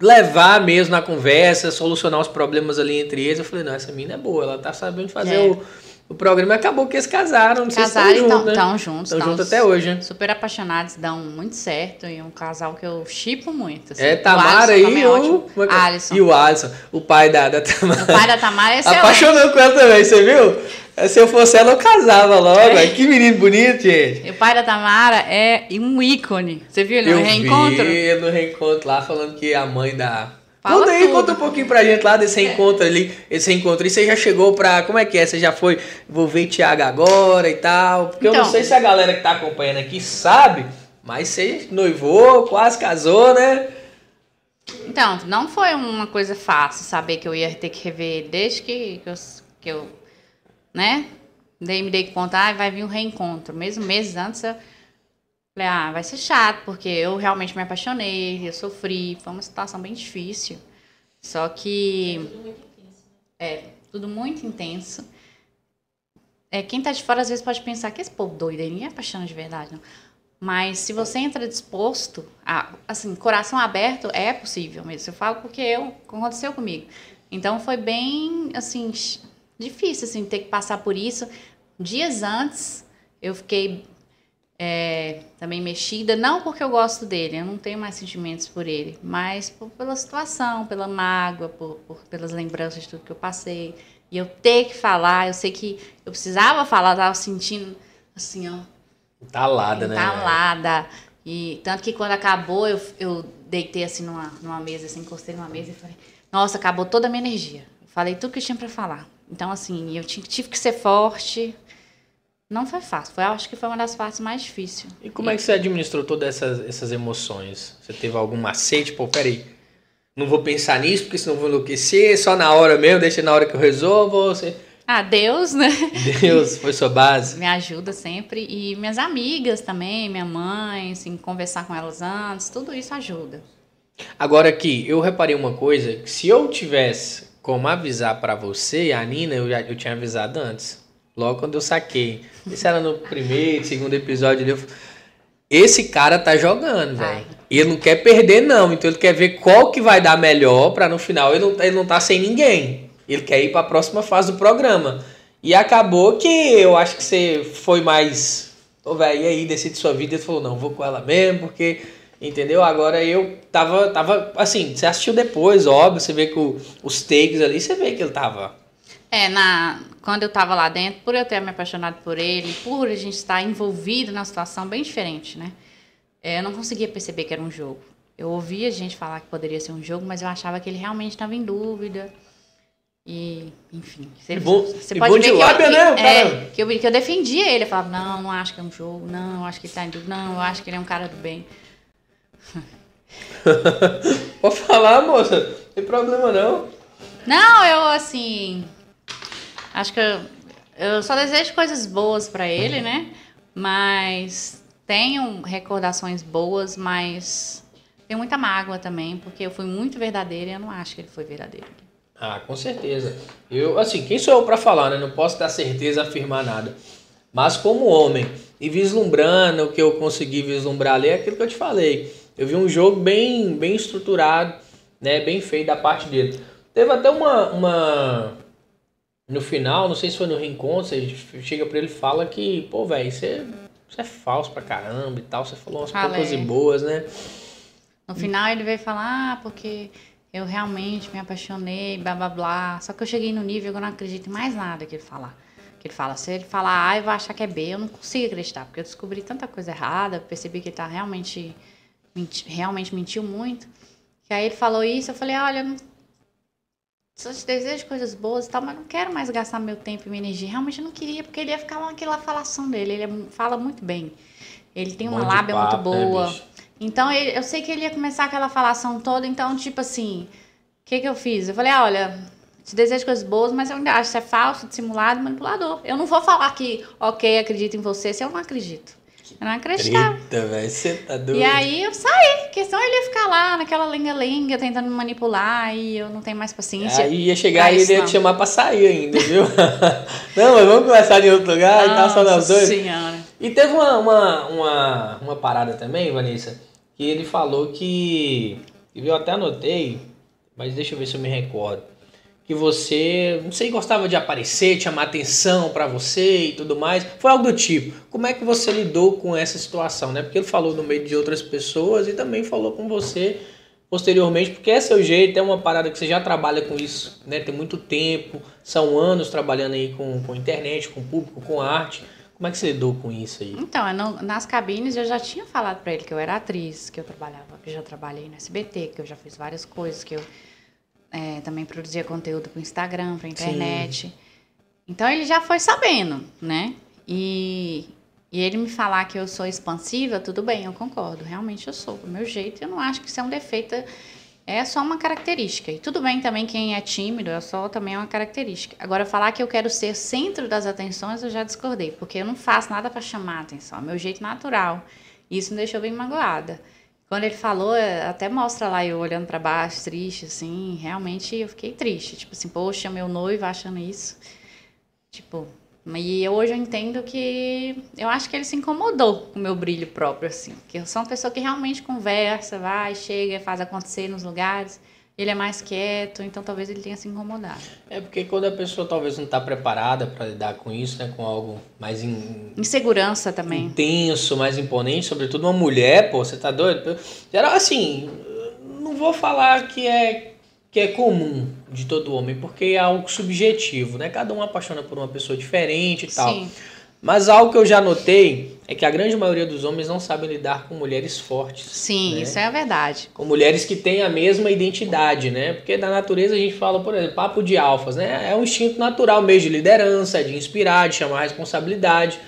levar mesmo na conversa, solucionar os problemas ali entre eles. Eu falei, não, essa menina é boa, ela tá sabendo fazer É. o, o programa. Acabou que eles casaram, não sei se Casaram estão e juntos, né? estão juntos. Estão tão juntos até hoje, né? Super apaixonados, dão muito certo. E é um casal que eu chipo muito. assim. É, Tamara aí e é o... ótimo. como é é? Alisson. E o Alisson, o pai da, da Tamara. O pai da Tamara é excelente. Apaixonou com ela também, você viu? Se eu fosse ela, eu casava logo. Ai, Que menino bonito, gente. E o pai da Tamara é um ícone. Você viu ele no eu reencontro? vi no reencontro lá, falando que a mãe da... Fala conta aí, tudo. conta um pouquinho pra gente lá desse reencontro ali. Esse reencontro. E você já chegou pra... Como é que é? Você já foi... Vou ver Thiago agora e tal. Porque eu não Então. sei se a galera que tá acompanhando aqui sabe, mas você noivou, quase casou, né? Então, não foi uma coisa fácil saber que eu ia ter que rever desde que, que, eu, que eu, né? Daí me dei conta, ah, vai vir um reencontro. Mesmo meses antes, eu falei, ah, vai ser chato, porque eu realmente me apaixonei, eu sofri, foi uma situação bem difícil. Só que. É, tudo muito intenso. É, quem tá de fora às vezes pode pensar que esse povo doido aí ninguém é apaixona de verdade, não. Mas se você entra disposto, a, assim, coração aberto, é possível mesmo. Eu falo porque eu, aconteceu comigo. Então foi bem, assim, difícil, assim, ter que passar por isso. Dias antes, eu fiquei é, também mexida, não porque eu gosto dele, eu não tenho mais sentimentos por ele, mas por, pela situação, pela mágoa, por, por, pelas lembranças de tudo que eu passei. E eu ter que falar, eu sei que eu precisava falar, eu tava sentindo assim, ó Entalada, né? Entalada. E tanto que quando acabou, eu, eu deitei assim numa, numa mesa, assim, encostei numa mesa e falei, nossa, acabou toda a minha energia. Falei tudo que eu tinha para falar. Então, assim, eu tive que ser forte. Não foi fácil. Foi, acho que foi uma das partes mais difíceis. E como e... é que você administrou todas essas, essas emoções? Você teve algum macete? Pô, peraí. Não vou pensar nisso, porque senão vou enlouquecer. Só na hora mesmo, deixa na hora que eu resolvo. Você ah, Deus, né? Deus foi sua base. Me ajuda sempre. E minhas amigas também, minha mãe, assim, conversar com elas antes, tudo isso ajuda. Agora aqui, eu reparei uma coisa, que se eu tivesse como avisar para você a Nina, eu, já, eu tinha avisado antes. Logo quando eu saquei. Isso era no primeiro, segundo episódio. Eu... Esse cara tá jogando, velho. E ele não quer perder, não. Então ele quer ver qual que vai dar melhor para no final ele não, ele não tá sem ninguém. Ele quer ir para a próxima fase do programa. E acabou que eu acho que você foi mais. Ô, velho, e aí, decide sua vida. Ele falou: não, vou com ela mesmo, porque. Entendeu? Agora eu tava. tava assim, você assistiu depois, óbvio. Você vê que o, os takes ali, você vê que ele tava. É, na, quando eu tava lá dentro, por eu ter me apaixonado por ele, por a gente estar envolvido na situação bem diferente, né? É, eu não conseguia perceber que era um jogo. Eu ouvia gente falar que poderia ser um jogo, mas eu achava que ele realmente estava em dúvida. E, enfim. Você, e bom, você e pode bom ver de que, lábia, eu, né, que, é, que, eu, que eu defendia ele. Eu falava, não, não acho que é um jogo, não, acho que ele tá indo, não, eu acho que ele é um cara do bem. pode falar, moça, não tem problema não. Não, eu assim. Acho que eu, eu só desejo coisas boas para ele, né? Mas tenho recordações boas, mas tem muita mágoa também, porque eu fui muito verdadeira e eu não acho que ele foi verdadeiro. Ah, com certeza. Eu, assim, quem sou eu para falar, né? Não posso dar certeza, afirmar nada. Mas como homem, e vislumbrando o que eu consegui vislumbrar ali, é aquilo que eu te falei. Eu vi um jogo bem, bem estruturado, né? Bem feito da parte dele. Teve até uma, uma no final, não sei se foi no reencontro, você chega para ele e fala que, pô, velho, você, você é falso pra caramba e tal. Você falou umas Falei. poucas e boas, né? No final ele veio falar, ah, porque eu realmente me apaixonei, blá blá blá. Só que eu cheguei no nível que eu não acredito em mais nada que ele falar. Que ele fala, se ele falar A, eu vou achar que é B, eu não consigo acreditar, porque eu descobri tanta coisa errada, percebi que ele tá realmente, realmente mentiu muito. Que aí ele falou isso, eu falei, olha, não, só te desejo coisas boas e tal, mas não quero mais gastar meu tempo e minha energia. Realmente eu não queria, porque ele ia ficar naquela falação dele. Ele é, fala muito bem. Ele tem uma lábia papo, muito né, boa. Né, então, ele, eu sei que ele ia começar aquela falação toda, então, tipo assim, o que, que eu fiz? Eu falei, ah, olha, te desejo coisas boas, mas eu ainda acho que você é falso, dissimulado, manipulador. Eu não vou falar que, ok, acredito em você, se eu não acredito. Eu não acreditava. Eita, velho, você tá doido. E aí eu saí, porque senão ele ia ficar lá naquela lenga-lenga tentando me manipular e eu não tenho mais paciência. Aí ia chegar e ele ia te chamar pra sair ainda, viu? não, mas vamos conversar em outro lugar Nossa e tal, só nós dois. Senhora. E teve uma, uma, uma, uma parada também, Vanessa, que ele falou que. Eu até anotei, mas deixa eu ver se eu me recordo. Que você, não sei, gostava de aparecer, chamar atenção para você e tudo mais. Foi algo do tipo. Como é que você lidou com essa situação, né? Porque ele falou no meio de outras pessoas e também falou com você posteriormente, porque é seu jeito, é uma parada que você já trabalha com isso, né? Tem muito tempo, são anos trabalhando aí com, com internet, com público, com arte. Como é que você lidou com isso aí? Então, nas cabines eu já tinha falado para ele que eu era atriz, que eu trabalhava, que eu já trabalhei no SBT, que eu já fiz várias coisas, que eu é, também produzia conteúdo para o Instagram, para internet. Sim. Então ele já foi sabendo, né? E, e ele me falar que eu sou expansiva, tudo bem, eu concordo. Realmente eu sou, do meu jeito. Eu não acho que isso é um defeito é só uma característica. E tudo bem também quem é tímido, é só também uma característica. Agora, falar que eu quero ser centro das atenções, eu já discordei, porque eu não faço nada para chamar a atenção, é meu jeito natural. Isso me deixou bem magoada. Quando ele falou, é, até mostra lá eu olhando para baixo, triste, assim, realmente eu fiquei triste. Tipo assim, poxa, meu noivo achando isso. Tipo, E hoje eu entendo que eu acho que ele se incomodou com o meu brilho próprio, assim. Que eu sou uma pessoa que realmente conversa, vai, chega, faz acontecer nos lugares. Ele é mais quieto, então talvez ele tenha se incomodado. É porque quando a pessoa talvez não está preparada para lidar com isso, né, com algo mais in... insegurança também, intenso, mais imponente, sobretudo uma mulher, pô, você tá doido? Geral assim, não vou falar que é que é comum de todo homem, porque é algo subjetivo, né? Cada um apaixona por uma pessoa diferente e tal. Sim. Mas algo que eu já notei é que a grande maioria dos homens não sabem lidar com mulheres fortes. Sim, né? isso é a verdade. Com mulheres que têm a mesma identidade, né? Porque da natureza a gente fala, por exemplo, papo de alfas, né? É um instinto natural mesmo de liderança, de inspirar, de chamar a responsabilidade.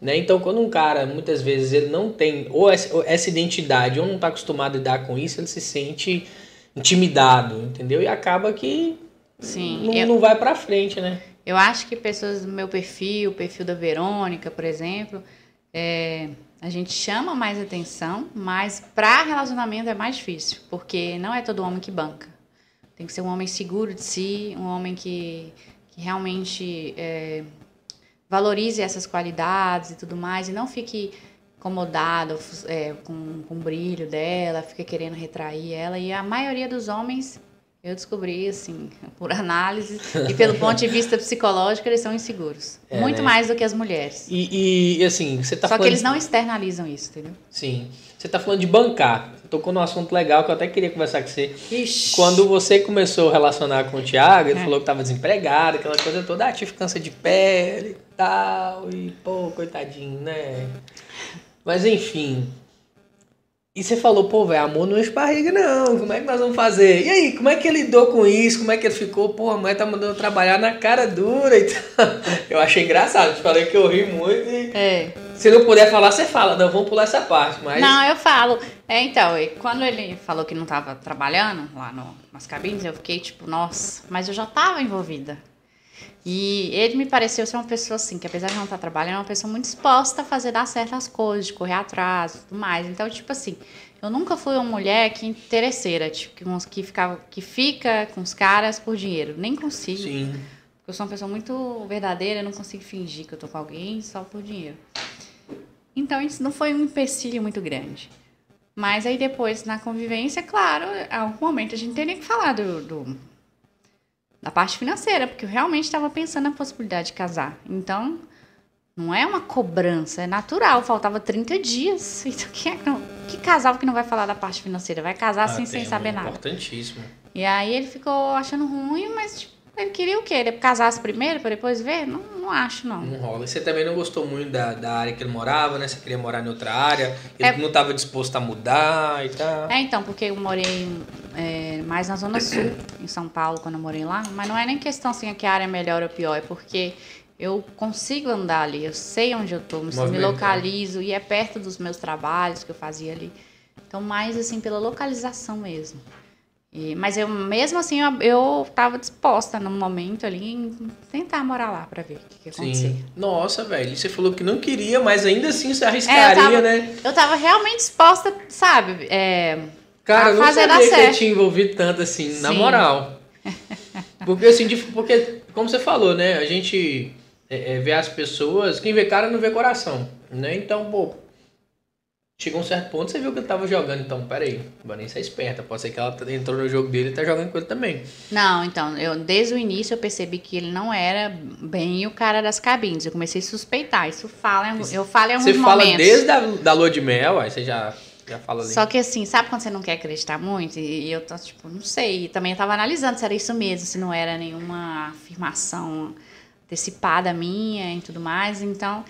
Né? Então, quando um cara, muitas vezes, ele não tem ou essa identidade ou não está acostumado a lidar com isso, ele se sente intimidado, entendeu? E acaba que Sim, não, eu, não vai para frente, né? Eu acho que pessoas do meu perfil, o perfil da Verônica, por exemplo, é, a gente chama mais atenção, mas para relacionamento é mais difícil, porque não é todo homem que banca. Tem que ser um homem seguro de si, um homem que, que realmente é, valorize essas qualidades e tudo mais, e não fique incomodado é, com, com o brilho dela, fica querendo retrair ela. E a maioria dos homens, eu descobri, assim, por análise e pelo ponto de vista psicológico, eles são inseguros. É, Muito né? mais do que as mulheres. E, e assim, você tá Só falando... que eles não externalizam isso, entendeu? Sim. Você tá falando de bancar. Tocou num assunto legal que eu até queria conversar com você. Ixi. Quando você começou a relacionar com o Thiago, ele é. falou que tava desempregado, aquela coisa toda, ah, tive câncer de pele e tal, e pô, coitadinho, né? Mas enfim. E você falou, pô, velho, amor não enche barriga, não. Como é que nós vamos fazer? E aí, como é que ele lidou com isso? Como é que ele ficou? Pô, a mãe tá mandando trabalhar na cara dura e tal. Eu achei engraçado. Te falei que eu ri muito e. É. Se não puder falar, você fala. Não, vamos pular essa parte. Mas... Não, eu falo. É, então, quando ele falou que não tava trabalhando lá no, nas cabines, eu fiquei tipo, nossa, mas eu já tava envolvida. E ele me pareceu ser uma pessoa assim, que apesar de não estar trabalhando, é uma pessoa muito disposta a fazer dar certas coisas, de correr atrás e tudo mais. Então, tipo assim, eu nunca fui uma mulher que interesseira, tipo, que, ficava, que fica com os caras por dinheiro. Nem consigo. Sim. Porque eu sou uma pessoa muito verdadeira, eu não consigo fingir que eu tô com alguém só por dinheiro. Então, isso não foi um empecilho muito grande. Mas aí depois, na convivência, claro, a algum momento a gente teria que falar do, do da parte financeira, porque eu realmente estava pensando na possibilidade de casar. Então, não é uma cobrança, é natural. Faltava 30 dias. Então, que, é, que casal que não vai falar da parte financeira? Vai casar assim sem saber nada. Importantíssimo. E aí ele ficou achando ruim, mas tipo, ele queria o quê? Ele casasse primeiro para depois ver? Não, não acho, não. Não rola. Você também não gostou muito da, da área que ele morava, né? Você queria morar em outra área. Ele é... não estava disposto a mudar e tal. É, então, porque eu morei é, mais na Zona Sul, em São Paulo, quando eu morei lá. Mas não é nem questão assim que a área é melhor ou pior, é porque eu consigo andar ali, eu sei onde eu estou, me localizo e é perto dos meus trabalhos que eu fazia ali. Então, mais assim, pela localização mesmo. E, mas eu mesmo assim eu estava disposta no momento ali em tentar morar lá para ver o que, que ia acontecer. Sim. Nossa, velho, você falou que não queria, mas ainda assim você arriscaria, é, eu tava, né? Eu tava realmente disposta, sabe? É, Cara, eu não sabia que eu tinha envolvido tanto assim, Sim. na moral. Porque assim, porque, como você falou, né? A gente é, é, vê as pessoas, quem vê cara não vê coração, né? Então, pô, Chegou um certo ponto, você viu que ele tava jogando, então, peraí, Vanessa é esperta, pode ser que ela entrou no jogo dele e tá jogando com ele também. Não, então, eu desde o início eu percebi que ele não era bem o cara das cabines, eu comecei a suspeitar, isso fala, eu falo em alguns você momentos. Você fala desde a da lua de mel, aí você já, já fala ali. Só que assim, sabe quando você não quer acreditar muito? E eu tô, tipo, não sei, e também eu tava analisando se era isso mesmo, se não era nenhuma afirmação antecipada minha e tudo mais, então...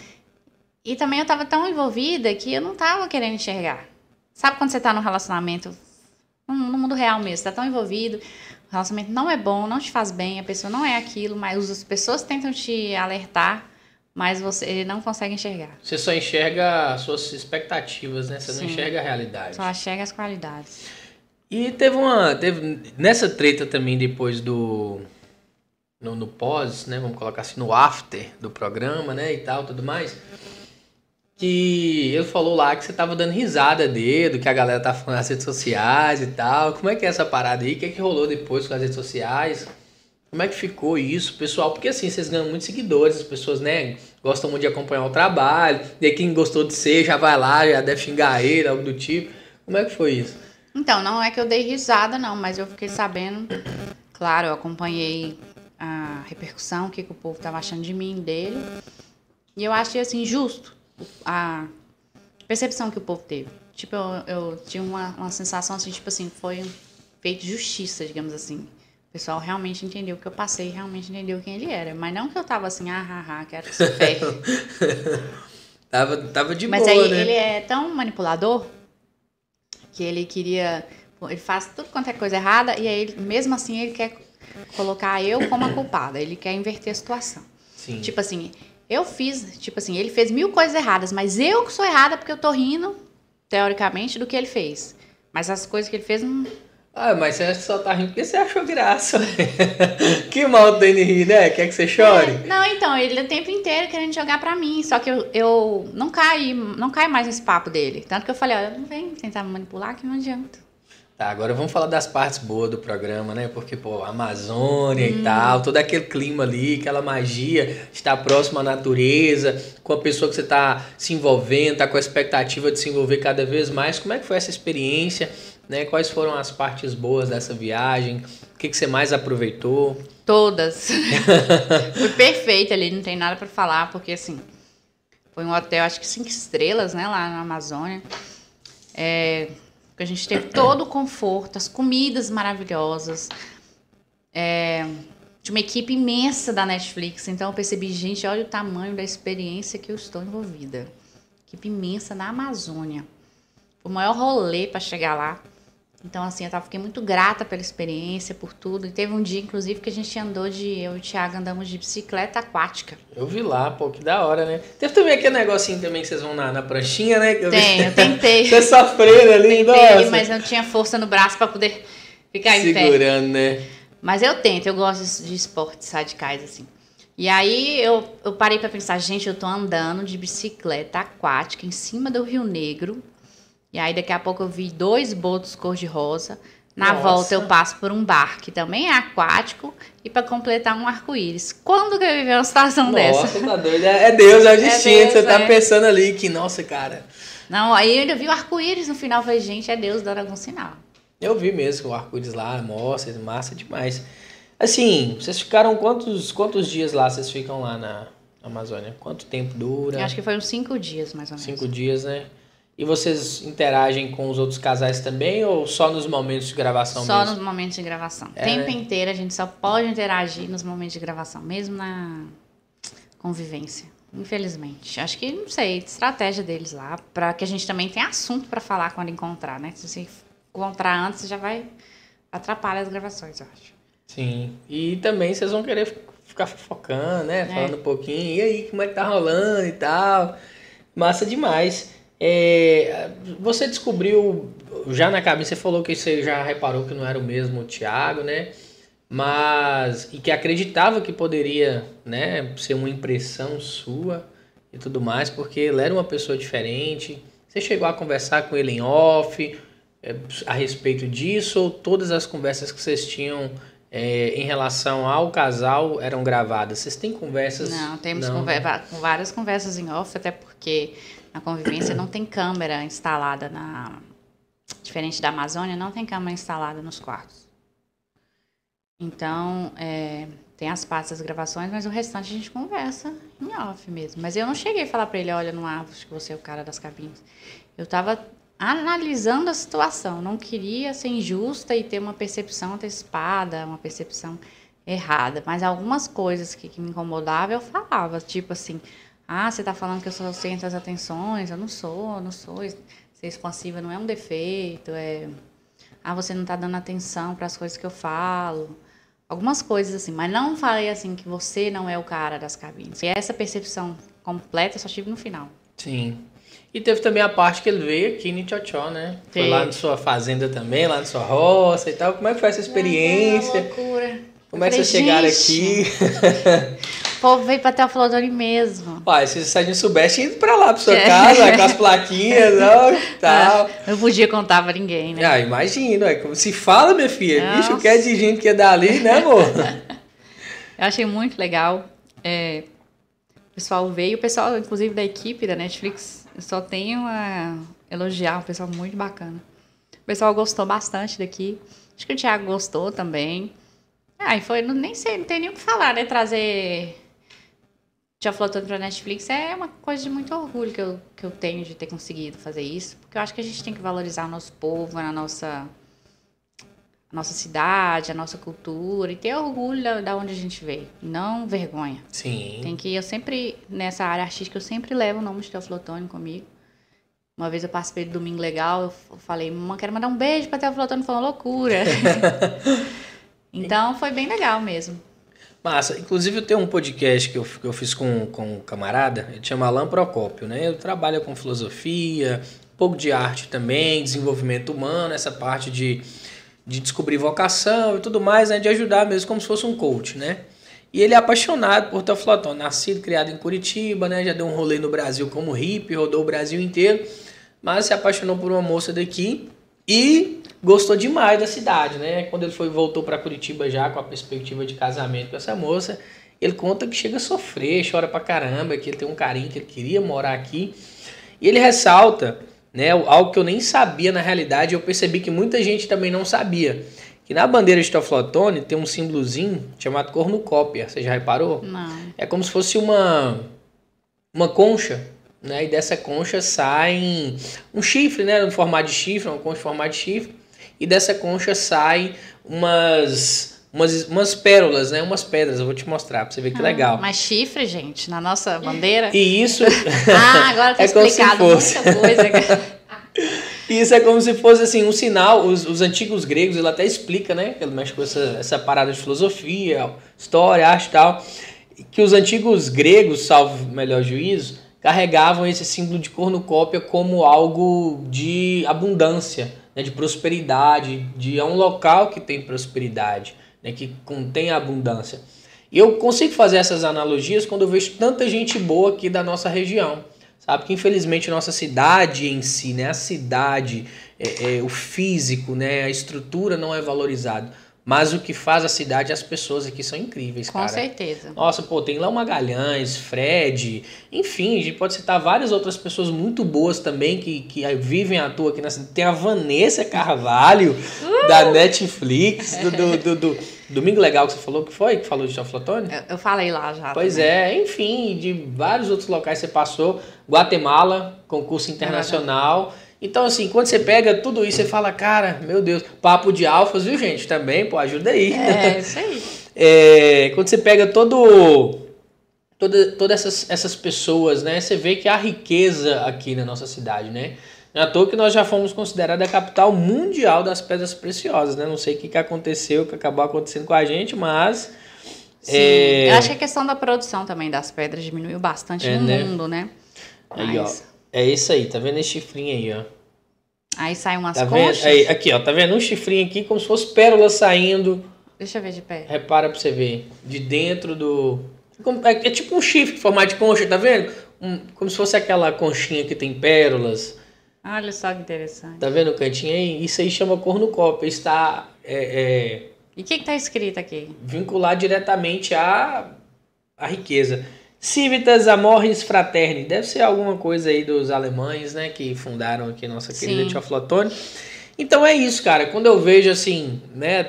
E também eu tava tão envolvida que eu não tava querendo enxergar. Sabe quando você tá num relacionamento, no mundo real mesmo, você tá tão envolvido, o relacionamento não é bom, não te faz bem, a pessoa não é aquilo, mas as pessoas tentam te alertar, mas você ele não consegue enxergar. Você só enxerga as suas expectativas, né? Você Sim. não enxerga a realidade. Só enxerga as qualidades. E teve uma. Teve, nessa treta também depois do. No, no pós, né? Vamos colocar assim, no after do programa, né? E tal, tudo mais que ele falou lá que você tava dando risada dele, que a galera tá falando nas redes sociais e tal. Como é que é essa parada aí? O que, é que rolou depois com as redes sociais? Como é que ficou isso, pessoal? Porque assim, vocês ganham muitos seguidores, as pessoas, né, gostam muito de acompanhar o trabalho. E quem gostou de ser já vai lá, já deve xingar ele, algo do tipo. Como é que foi isso? Então, não é que eu dei risada, não, mas eu fiquei sabendo. Claro, eu acompanhei a repercussão, o que, que o povo tava achando de mim, dele. E eu achei, assim, justo a percepção que o povo teve. Tipo, eu, eu tinha uma, uma sensação, assim, tipo assim, foi feito justiça, digamos assim. O pessoal realmente entendeu o que eu passei, realmente entendeu quem ele era. Mas não que eu tava assim, ah, ah, ah quero que se ferre. tava, tava de Mas boa, aí né? ele é tão manipulador que ele queria. Ele faz tudo quanto é coisa errada e aí, ele, mesmo assim, ele quer colocar eu como a culpada. Ele quer inverter a situação. Sim. Tipo assim, eu fiz, tipo assim, ele fez mil coisas erradas, mas eu que sou errada porque eu tô rindo, teoricamente, do que ele fez. Mas as coisas que ele fez não. Ah, mas você só tá rindo porque você achou graça. que mal tem de rir, né? Quer que você chore? Não, então, ele o tempo inteiro querendo jogar pra mim. Só que eu, eu não caí, não caio mais nesse papo dele. Tanto que eu falei, olha, não vem tentar me manipular que não adianta. Tá, agora vamos falar das partes boas do programa, né? Porque, pô, Amazônia e tal, todo aquele clima ali, aquela magia de estar próximo à natureza, com a pessoa que você tá se envolvendo, tá com a expectativa de se envolver cada vez mais. Como é que foi essa experiência? Né? Quais foram as partes boas dessa viagem? O que, que você mais aproveitou? Todas. foi perfeito ali, não tem nada pra falar, porque assim, foi um hotel, acho que cinco estrelas, né, lá na Amazônia. É, que a gente teve todo o conforto, as comidas maravilhosas. É, de uma equipe imensa da Netflix. Então eu percebi, gente, olha o tamanho da experiência que eu estou envolvida. Equipe imensa na Amazônia. O maior rolê para chegar lá. Então, assim, eu tava, fiquei muito grata pela experiência, por tudo. E teve um dia, inclusive, que a gente andou de. Eu e o Thiago andamos de bicicleta aquática. Eu vi lá, pô, que da hora, né? Teve também aquele negocinho também que vocês vão na, na pranchinha, né? Eu vi- Tem, eu tentei. Você sofrendo ali, Tentei, nossa. mas não tinha força no braço para poder ficar em pé. Segurando, né? Mas eu tento, eu gosto de, de esportes radicais, assim. E aí eu, eu parei para pensar, gente, eu tô andando de bicicleta aquática em cima do Rio Negro. E aí daqui a pouco eu vi dois botos cor-de-rosa. Na Nossa. volta eu passo por um bar que também é aquático e para completar um arco-íris. Quando que eu vivi uma situação dessa? Nossa, tá doido. É é Deus, é o destino. Deus, você tá é. pensando ali que, nossa, cara. Não, aí eu ainda vi o arco-íris no final, falei, gente, é Deus dando algum sinal. Eu vi mesmo o arco-íris lá, mostra, massa demais. Assim, vocês ficaram quantos, quantos dias lá vocês ficam lá na Amazônia? Quanto tempo dura? Eu acho que foi uns cinco dias, mais ou menos. Cinco dias, né? E vocês interagem com os outros casais também ou só nos momentos de gravação Só mesmo? nos momentos de gravação. É, O tempo né? inteiro a gente só pode interagir nos momentos de gravação, mesmo na convivência. Infelizmente. Acho que, não sei, estratégia deles lá, para que a gente também tenha assunto para falar quando encontrar, né? Se você encontrar antes, já vai atrapalhar as gravações, eu acho. Sim. E também vocês vão querer fi- ficar fofocando, né? É. Falando um pouquinho. E aí, como é que tá rolando e tal. Massa demais. É, você descobriu, já na cabeça, você falou que você já reparou que não era o mesmo Thiago, né? Mas. E que acreditava que poderia, né? Ser uma impressão sua e tudo mais, porque ele era uma pessoa diferente. Você chegou a conversar com ele em off é, a respeito disso ou todas as conversas que vocês tinham é, em relação ao casal eram gravadas? Vocês têm conversas? Não, temos Não. conver- va- com várias conversas em off, até porque na convivência não tem câmera instalada na. Diferente da Amazônia, não tem câmera instalada nos quartos. Então, é, tem as partes das gravações, mas o restante a gente conversa em off mesmo. Mas eu não cheguei a falar pra ele, olha, não acho que você é o cara das cabines. Eu tava analisando a situação, não queria ser injusta e ter uma percepção antecipada, uma percepção errada. Mas algumas coisas que, que me incomodavam, eu falava, tipo assim, ah, você tá falando que eu sou centro das atenções, eu não sou, eu não sou. Ser expansiva não é um defeito, é... Ah, você não tá dando atenção para as coisas que eu falo. Algumas coisas assim, mas não falei assim que você não é o cara das cabines. E essa percepção completa eu só tive no final. Sim. E teve também a parte que ele veio aqui em Tchotchó, né? Foi lá na sua fazenda também, lá na sua roça e tal. Como é que foi essa experiência? É loucura. Como é que vocês falei, chegaram "Gente, aqui? O povo veio pra Teoflodone mesmo. Pai, se a gente soubesse, tinha ido pra lá, pra sua É. casa, com as plaquinhas ó, tal. Ah, Não podia contar pra ninguém, né? Ah, imagina, é como se fala, minha filha. Bicho, Nossa. quer de gente que é dali, né, amor? Eu achei muito legal. É, o pessoal veio, o pessoal, inclusive da equipe da Netflix, eu só tenho a elogiar, um pessoal muito bacana. O pessoal gostou bastante daqui. Acho que o Thiago gostou também. Ah, e foi, não, nem sei, não tem nem o que falar, né? Trazer Tia Flotando pra Netflix é uma coisa de muito orgulho que eu, que eu tenho de ter conseguido fazer isso. Porque eu acho que a gente tem que valorizar o nosso povo, a nossa, a nossa cidade, a nossa cultura e ter orgulho da, da onde a gente veio. Não vergonha. Sim. Tem que, eu sempre, nessa área artística, eu sempre levo o nome de Teoflotone comigo. Uma vez eu participei do Domingo Legal, eu falei, mamãe, quero mandar um beijo pra Teoflotone, foi uma loucura. então foi bem legal mesmo. Massa. Inclusive, eu tenho um podcast que eu, que eu fiz com, com um camarada, ele chama Alan Procópio, né? Eu trabalho com filosofia, um pouco de arte também, desenvolvimento humano, essa parte de, de descobrir vocação e tudo mais, né? De ajudar mesmo, como se fosse um coach, né? E ele é apaixonado por Teoflotão, nascido, criado em Curitiba, né? Já deu um rolê no Brasil como hippie, rodou o Brasil inteiro, mas se apaixonou por uma moça daqui e gostou demais da cidade, né? Quando ele foi voltou para Curitiba já com a perspectiva de casamento com essa moça, ele conta que chega a sofrer, chora pra caramba, que ele tem um carinho, que ele queria morar aqui. E ele ressalta, né, algo que eu nem sabia na realidade, eu percebi que muita gente também não sabia, que na bandeira de Teoflotone tem um símbolozinho chamado cornucópia. Você já reparou? Não. É como se fosse uma uma concha, né? E dessa concha sai um chifre, né? No formato de chifre, uma concha em formato de chifre e dessa concha saem umas, umas, umas pérolas, né? Umas pedras. Eu vou te mostrar pra você ver que Ah, legal. Mas chifre, gente, na nossa bandeira. E isso. Ah, agora tá É explicado muita coisa. Isso é como se fosse assim um sinal. Os, os antigos gregos, ele até explica, né? Ele mexe com essa, essa parada de filosofia, história, arte e tal. Que os antigos gregos, salvo melhor juízo, carregavam esse símbolo de cornucópia como algo de abundância, né? de prosperidade, de é um local que tem prosperidade, né? que contém abundância. E eu consigo fazer essas analogias quando eu vejo tanta gente boa aqui da nossa região. Sabe que infelizmente nossa cidade em si, né, a cidade, é, é, o físico, né, a estrutura não é valorizado. Mas o que faz a cidade, as pessoas aqui são incríveis, Com cara. certeza. Nossa, pô, tem lá o Magalhães, Fred, enfim, a gente pode citar várias outras pessoas muito boas também que, que vivem à toa aqui na cidade. Tem a Vanessa Carvalho, da Netflix, do, do, do, do Domingo Legal que você falou, que foi? Que falou de Teoflotone? Eu, eu falei lá já. Pois também. é, enfim, de vários outros locais você passou. Guatemala, concurso internacional. Então, assim, quando você pega tudo isso, você fala, cara, meu Deus, papo de alfas, viu, gente? Também, pô, ajuda aí. É, isso aí. É, quando você pega todo toda, todas essas, essas pessoas, né? Você vê que há riqueza aqui na nossa cidade, né? Não é à toa que nós já fomos considerados a capital mundial das pedras preciosas, né? Não sei o que, que aconteceu, o que acabou acontecendo com a gente, mas... Sim. é, Eu acho que a questão da produção também das pedras diminuiu bastante É, no né? mundo, né? Aí, ó. É isso aí, tá vendo esse chifrinho aí, ó? Aí sai umas Tá conchas. Aí, aqui, ó, tá vendo? Um chifrinho aqui como se fosse pérola saindo. Deixa eu ver de pé. Repara pra você ver. De dentro do. É, é tipo um chifre em formato de concha, tá vendo? Um- como se fosse aquela conchinha que tem pérolas. Olha só que interessante. Tá vendo o cantinho aí? Isso aí chama cornucópia. Está é, é, E o que, que tá escrito aqui? vinculado diretamente à, à riqueza. Civitas Amoris Fraterni. Deve ser alguma coisa aí dos alemães, né? Que fundaram aqui nossa querida Sim. Tia Flotone. Então é isso, cara. Quando eu vejo assim, né?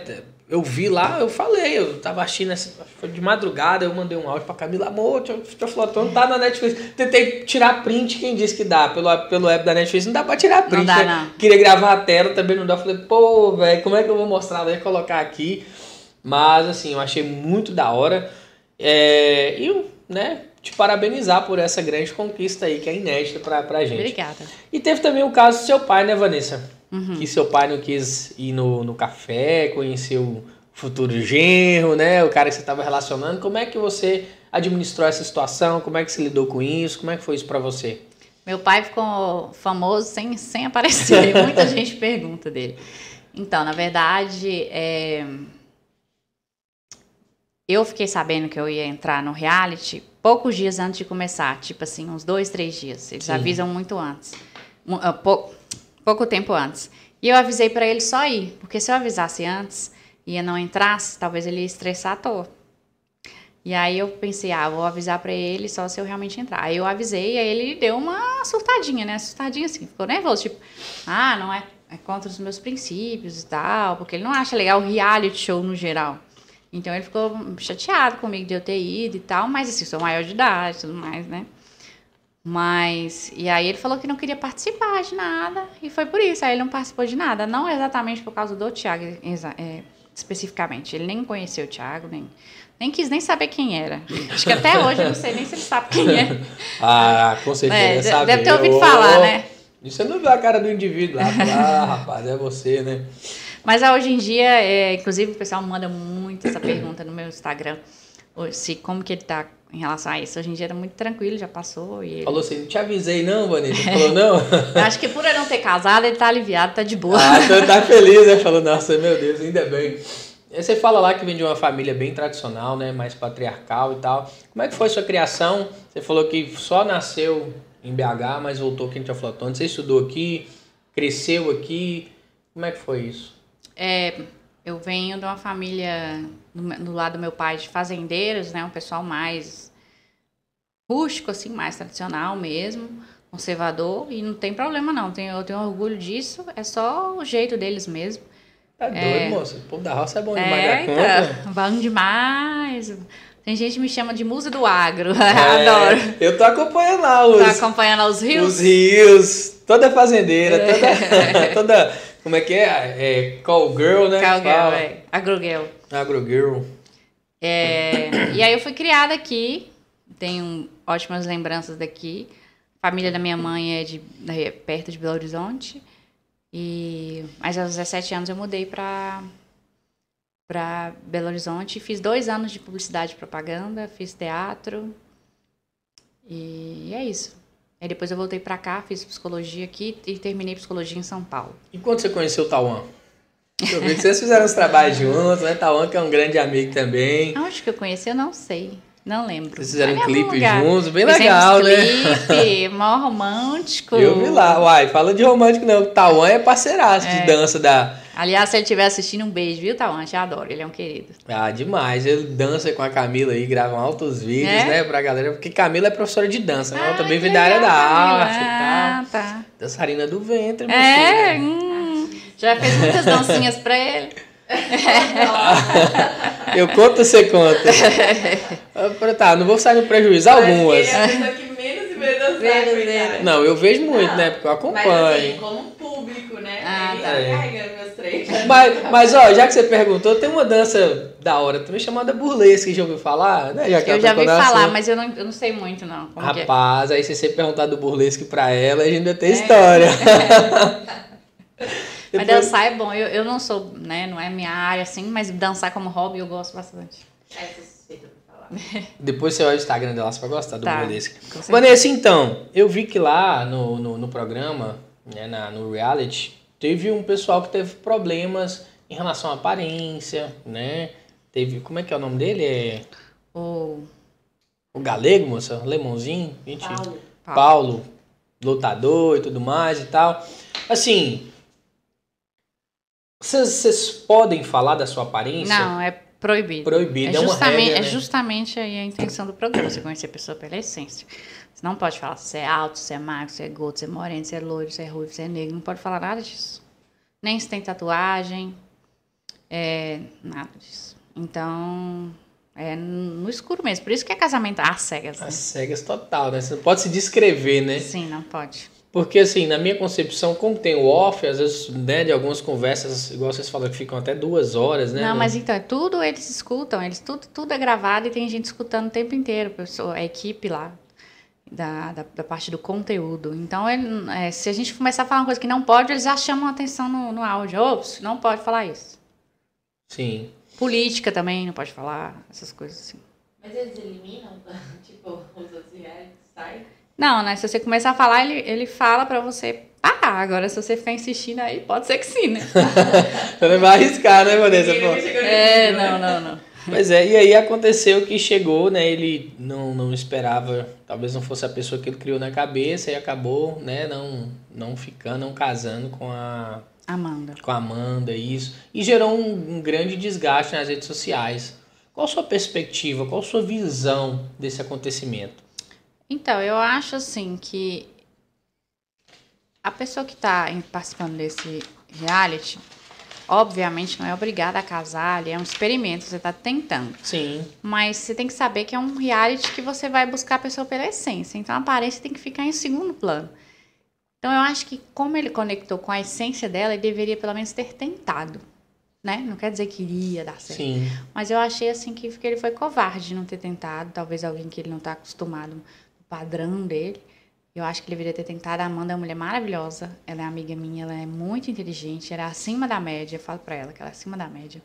Eu vi lá, eu falei, eu tava assistindo, foi de madrugada, eu mandei um áudio pra Camila, amor, Tia Tia Flotone tá na Netflix. Tentei tirar print, quem disse que dá, pelo, pelo app da Netflix, não dá pra tirar print. dá, né? não. Queria gravar a tela, também não dá. Falei, pô, velho, como é que eu vou mostrar? Vou colocar aqui. Mas, assim, eu achei muito da hora. É, e, eu, né, te parabenizar por essa grande conquista aí, que é inédita pra, pra gente. Obrigada. E teve também o caso do seu pai, né, Vanessa? Uhum. Que seu pai não quis ir no, no café, conhecer o futuro genro, né? O cara que você estava relacionando. Como é que você administrou essa situação? Como é que você lidou com isso? Como é que foi isso pra você? Meu pai ficou famoso sem, sem aparecer. Muita gente pergunta dele. Então, na verdade, é, eu fiquei sabendo que eu ia entrar no reality poucos dias antes de começar. Tipo assim, uns dois, três dias. Eles Sim. avisam muito antes. Ah, pou- pouco tempo antes. E eu avisei pra ele só ir. Porque se eu avisasse antes e eu não entrasse, talvez ele ia estressar à toa. E aí eu pensei, ah, vou avisar pra ele só se eu realmente entrar. Aí eu avisei, aí ele deu uma surtadinha, né? Surtadinha assim, ficou nervoso, tipo, ah, não é, é contra os meus princípios e tal, porque ele não acha legal o reality show no geral. Então ele ficou chateado comigo de eu ter ido e tal, mas assim, sou maior de idade e tudo mais, né? Mas, e aí ele falou que não queria participar de nada, e foi por isso, aí ele não participou de nada. Não exatamente por causa do Thiago, é, especificamente. Ele nem conheceu o Thiago, nem, nem quis nem saber quem era. Acho que até hoje eu não sei nem se ele sabe quem é. ah, com certeza. É, deve ter ouvido falar, né? Você não viu a cara do indivíduo lá, ah, rapaz, é você, né? Mas ah, hoje em dia, é, inclusive o pessoal manda muito essa pergunta no meu Instagram, se como que ele tá em relação a isso. Hoje em dia era muito tranquilo, já passou. E ele... Falou assim, não te avisei não, Vanessa. Falou, não? Acho que por ele não ter casado, ele tá aliviado, tá de boa. Ah, então tá feliz, né? Falou, nossa, meu Deus, ainda bem. Você fala lá que vem de uma família bem tradicional, né? Mais patriarcal e tal. Como é que foi sua criação? Você falou que só nasceu em BH, mas voltou aqui em Teoflotone. Você estudou aqui, cresceu aqui. Como é que foi isso? É, eu venho de uma família, do lado do meu pai, de fazendeiros, né? Um pessoal mais rústico, assim, mais tradicional mesmo, conservador. E não tem problema, não. Eu tenho orgulho disso. É só o jeito deles mesmo. Tá doido, é, moça. O povo da roça é bom demais é, da conta. bom demais. Tem gente que me chama de musa do agro. É, Adoro. Eu tô acompanhando lá os... Tá acompanhando os rios? Os rios. Toda fazendeira, toda... toda como é que é? É call girl, né? Call girl, é. Agrogirl. Agrogirl. É, e aí eu fui criada aqui. Tenho ótimas lembranças daqui. A família da minha mãe é de, é perto de Belo Horizonte. E, mas aos 17 anos eu mudei para para Belo Horizonte. Fiz dois anos de publicidade e propaganda, fiz teatro. E é isso. Aí depois eu voltei para cá, fiz psicologia aqui e terminei psicologia em São Paulo. E quando você conheceu o Tauan? Eu vi que vocês fizeram os trabalhos juntos, né? Tauan, que é um grande amigo também. Onde que eu conheci, eu não sei. Não lembro. Vocês fizeram um clipe juntos, bem legal, né? clipe, mó romântico. Eu vi lá. Uai, fala de romântico não. Tauan é parceiraço é. de dança da... Aliás, se ele estiver assistindo, um beijo, viu, Tauan? Te adoro, ele é um querido. Ah, demais. Ele dança com a Camila aí, grava altos vídeos, é? né, pra galera. Porque Camila é professora de dança, né? Ela também vem da área da arte ah, e tal. tá. Dançarina do ventre, É, hum, já fez muitas dancinhas pra ele. Eu conto, você conta. tá, não vou sair no prejuízo. Algumas. Não, eu vejo muito, né? Porque eu acompanho. Mas assim, como público, né? Ah, tá. É. carregando meus três. Mas, mas, ó, já que você perguntou, tem uma dança da hora também chamada burlesque, já ouviu falar? Né? Já eu já ouvi falar, mas eu não, eu não sei muito, não. Como é? Rapaz, é? aí se você perguntar do burlesque pra ela, a gente vai ter é. história. Mas dançar é bom. Eu, eu não sou, né? Não é minha área assim, mas dançar como hobby eu gosto bastante. É. Depois você olha o Instagram dela, você vai gostar do tá, Vanessa. Vanessa, então, eu vi que lá no, no, no programa, né, na, no reality, teve um pessoal que teve problemas em relação à aparência, né? Teve. Como é que é o nome dele? É. O. O galego, moça? Lemãozinho? Gente, Paulo. Paulo, lutador e tudo mais e tal. Assim, vocês, podem falar da sua aparência? Não, é proibido. Proibido, é, é justamente, regra, é né? É justamente aí a intenção do programa, você conhecer a pessoa pela essência. Você não pode falar se é alto, se é magro, se é gordo, se é moreno, se é loiro, se é ruivo, se é negro. Não pode falar nada disso. Nem se tem tatuagem, é, nada disso. Então, é no escuro mesmo. Por isso que é casamento às cegas. Né? Às cegas total, né? Você não pode se descrever, né? Sim, não pode. Porque, assim, na minha concepção, como tem o off, às vezes, né, de algumas conversas, igual vocês falam, que ficam até duas horas, né? Não, mas então, é tudo eles escutam, eles tudo, tudo é gravado e tem gente escutando o tempo inteiro, a equipe lá, da, da, da parte do conteúdo. Então, ele, é, se a gente começar a falar uma coisa que não pode, eles já chamam a atenção no, no áudio. Ops, não pode falar isso. Sim. Política também, não pode falar, essas coisas assim. Mas eles eliminam, tipo, os outros reais, sai? Não, né? Se você começar a falar, ele, ele fala para você Ah, Agora, se você ficar insistindo aí, pode ser que sim, né? você não vai arriscar, né, Vanessa? É, não, não, não. Pois é, e aí aconteceu que chegou, né? Ele não, não esperava, talvez não fosse a pessoa que ele criou na cabeça e acabou, né, não, não ficando, não casando com a. Amanda. Com a Amanda, isso. E gerou um, um grande desgaste nas redes sociais. Qual a sua perspectiva, qual a sua visão desse acontecimento? Então, eu acho assim que a pessoa que está participando desse reality, obviamente não é obrigada a casar, ele é um experimento, você está tentando. Sim. Mas você tem que saber que é um reality que você vai buscar a pessoa pela essência. Então a aparência tem que ficar em segundo plano. Então eu acho que como ele conectou com a essência dela, ele deveria pelo menos ter tentado. Né? Não quer dizer que iria dar certo. Sim. Mas eu achei assim que, que ele foi covarde de não ter tentado. Talvez alguém que ele não está acostumado, padrão dele. Eu acho que ele deveria ter tentado. A Amanda é uma mulher maravilhosa. Ela é amiga minha, ela é muito inteligente, era acima da média. Eu falo pra ela que ela é acima da média.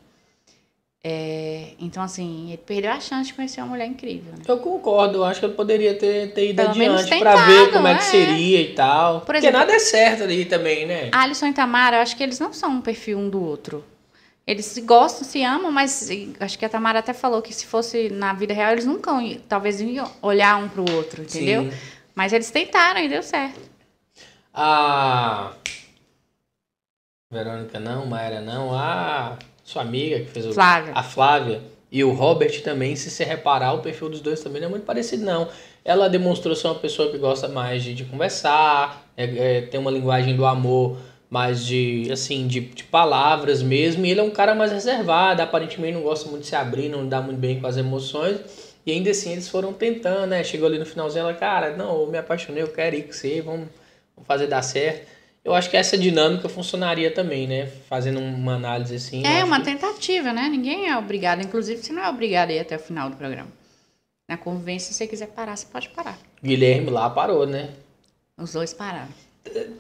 É, então, assim, ele perdeu a chance de conhecer uma mulher incrível. Né? Eu concordo, eu acho que ele poderia ter, ter ido Pelo adiante pra tentado, ver como é que é. seria e tal. Por Porque exemplo- nada é certo ali também, né? Alisson e Tamara, eu acho que eles não são um perfil um do outro. Eles se gostam, se amam, mas acho que a Tamara até falou que se fosse na vida real, eles nunca talvez iam olhar um pro outro, entendeu? Sim. Mas eles tentaram e deu certo. A Verônica não, Mayra não, a sua amiga que fez o. Flávia. A Flávia e o Robert também, se você reparar, o perfil dos dois também não é muito parecido, não. Ela demonstrou ser uma pessoa que gosta mais de, de conversar, é- é, tem uma linguagem do amor mais de, assim, de, de palavras mesmo, e ele é um cara mais reservado, aparentemente não gosta muito de se abrir, não dá muito bem com as emoções, e ainda assim eles foram tentando, né? Chegou ali no finalzinho, ela, cara, não, eu me apaixonei, eu quero ir com você, vamos, vamos fazer dar certo. Eu acho que essa dinâmica funcionaria também, né? Fazendo uma análise assim. É uma que- tentativa, né? Ninguém é obrigado. Inclusive, você não é obrigado a ir até o final do programa. Na convivência, se você quiser parar, você pode parar. Guilherme lá parou, né? Os dois pararam.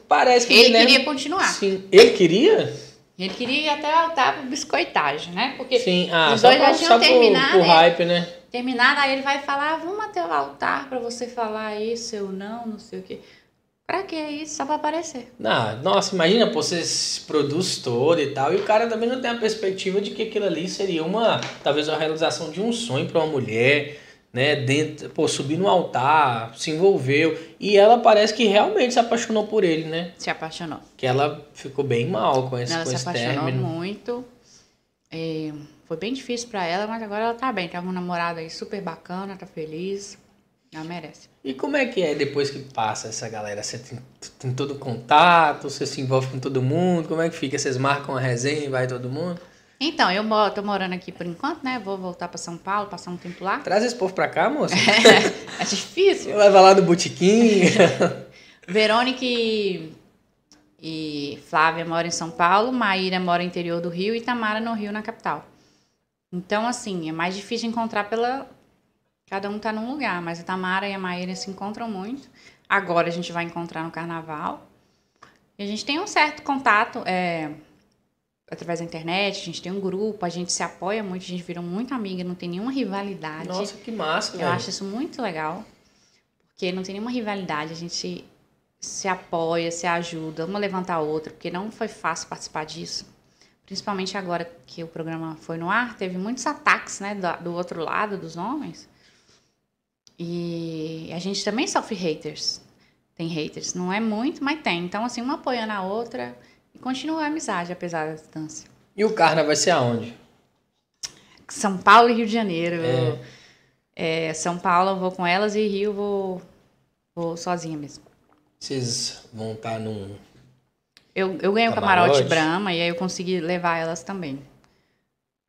Parece que Ele Guilherme... queria continuar. Sim. Ele queria? Ele queria ir até o altar pro biscoitagem, né? Porque Sim. Ah, os dois já tinham só por- terminado, Por né? hype, né? terminado, aí ele vai falar, "Ah, vamos até o altar pra você falar isso, eu não, não sei o quê. Pra que isso? Só pra aparecer. Não, nossa, imagina, pô, você se produz todo e tal, e o cara também não tem a perspectiva de que aquilo ali seria uma, talvez uma realização de um sonho pra uma mulher, né, dentro, pô, subir no altar, se envolveu, e ela parece que realmente se apaixonou por ele, né, Se apaixonou. que ela ficou bem mal com esse, ela com se esse apaixonou término. muito. É, foi bem difícil pra ela, mas agora ela tá bem. Tá com um namorado aí super bacana, tá feliz. Ela merece. E como é que é depois que passa essa galera? Você tem, tem todo contato, você se envolve com todo mundo, como é que fica? Vocês marcam a resenha e vai todo mundo? Então, eu tô morando aqui por enquanto, né? Vou voltar pra São Paulo, passar um tempo lá. Traz esse povo pra cá, moça. é difícil. Leva lá no botiquim. Verônica e, e Flávia moram em São Paulo, Maíra mora no interior do Rio e Tamara no Rio, na capital. Então, assim, é mais difícil encontrar pela. Cada um tá num lugar, mas a Tamara e a Maíra se encontram muito. Agora a gente vai encontrar no carnaval. E a gente tem um certo contato é, através da internet, a gente tem um grupo, a gente se apoia muito, a gente virou muito amiga, não tem nenhuma rivalidade. Nossa, que massa, Eu velho. acho isso muito legal, porque não tem nenhuma rivalidade, a gente se apoia, se ajuda, uma levanta a outra, porque não foi fácil participar disso. Principalmente agora que o programa foi no ar, teve muitos ataques, né, do, do outro lado dos homens. E a gente também sofre haters. Tem haters, não é muito, mas tem. Então, assim, uma apoiando a outra e continua a amizade, apesar da distância. E o Carna vai ser aonde? São Paulo e Rio de Janeiro. É, São Paulo eu vou com elas e Rio eu vou, vou sozinha mesmo. Vocês vão estar num. Eu, eu ganhei o Camarote? camarote Brahma e aí eu consegui levar elas também.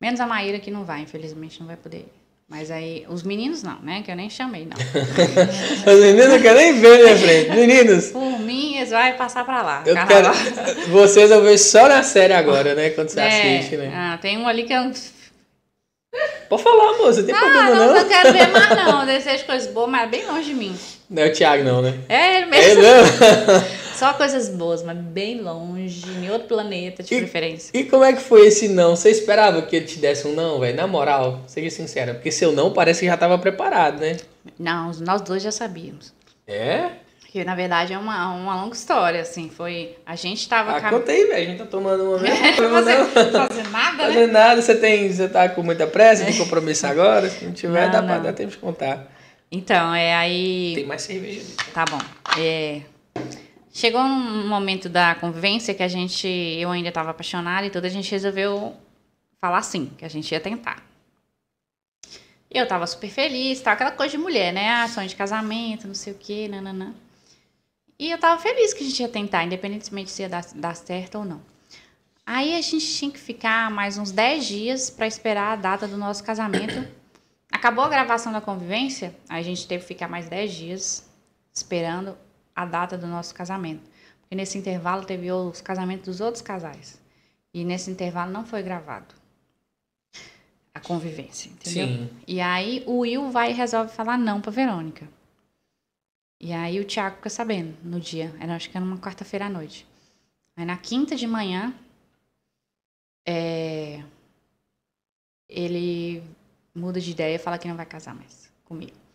Menos a Maíra que não vai, infelizmente não vai poder ir. Mas aí, os meninos não, né? Que eu nem chamei, não. Os meninos não querem nem ver na frente. Meninos, Por mim, eles vão passar pra lá. eu quero. Vocês eu vejo só na série agora, né? Quando você É, assiste, né? ah, tem um ali que eu não, Pode falar, moça, não tem ah, problema não, não. não quero ver mais, não. Eu desejo coisas boas, mas bem longe de mim. Não é o Thiago, não, né? É ele É mesmo. Só coisas boas, mas bem longe, em outro planeta, de E- preferência. E como é que foi esse não? Você esperava que ele te desse um não, velho? Na moral, seja sincera. Porque seu não parece que já tava preparado, né? Não, nós dois já sabíamos. É? Que na verdade é uma, uma longa história, assim. Foi. A gente tava. Ah, cam- conta aí, velho. A gente tá tomando uma tem Você não fazer nada, né? Fazendo nada, você tem. Você tá com muita pressa, tem compromisso agora? Se não tiver, Não, dá pra não. dar tempo de contar. Então, é aí. Tem mais cerveja. Tá bom. É, Chegou um momento da convivência que a gente. Eu ainda tava apaixonada e tudo, a gente resolveu falar sim, que a gente ia tentar. Eu tava super feliz, tá? aquela coisa de mulher, né? Ah, sonho de casamento, não sei o quê, nananã. E eu tava feliz que a gente ia tentar, independentemente se ia dar, dar certo ou não. Aí a gente tinha que ficar mais uns 10 dias para esperar a data do nosso casamento. Acabou a gravação da convivência, a gente teve que ficar mais 10 dias esperando a data do nosso casamento. Porque nesse intervalo teve os casamentos dos outros casais. E nesse intervalo não foi gravado a convivência, entendeu? Sim. E aí o Will vai e resolve falar não pra Verônica. E aí o Thiago fica sabendo no dia. Era, acho que era uma quarta-feira à noite. Aí na quinta de manhã, é, ele muda de ideia e fala que não vai casar mais comigo.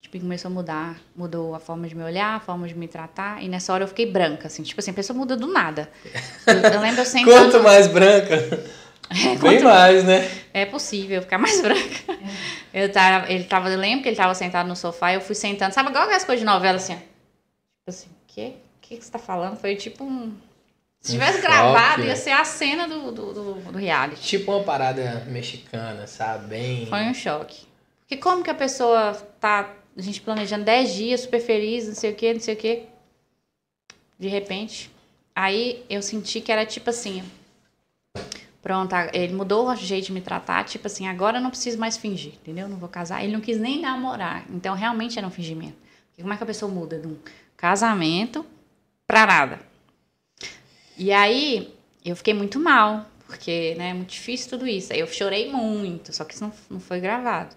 Tipo, começou a mudar, mudou a forma de me olhar, a forma de me tratar, e nessa hora eu fiquei branca, assim, tipo assim, a pessoa muda do nada. Eu, eu lembro eu sentando... Quanto mais branca, É, bem mais, né? é possível ficar mais branca. Eu tava, ele tava, eu lembro que ele tava sentado no sofá, eu fui sentando, sabe igual aquelas coisas de novela, assim. Tipo assim, o quê? O que que você tá falando? Foi tipo um... Se tivesse Um gravado, choque. ia ser a cena do, do, do, do reality. Tipo uma parada mexicana, sabe? Bem. Foi um choque. Porque como que a pessoa tá, a gente planejando 10 dias, super feliz, não sei o quê, não sei o quê. De repente, aí eu senti que era tipo assim, pronto, ele mudou o jeito de me tratar, tipo assim, agora eu não preciso mais fingir, entendeu? Não vou casar. Ele não quis nem namorar, então realmente era um fingimento. Porque como é que a pessoa muda de um casamento pra nada? E aí, eu fiquei muito mal, porque, né, é muito difícil tudo isso. Aí eu chorei muito, só que isso não, não foi gravado.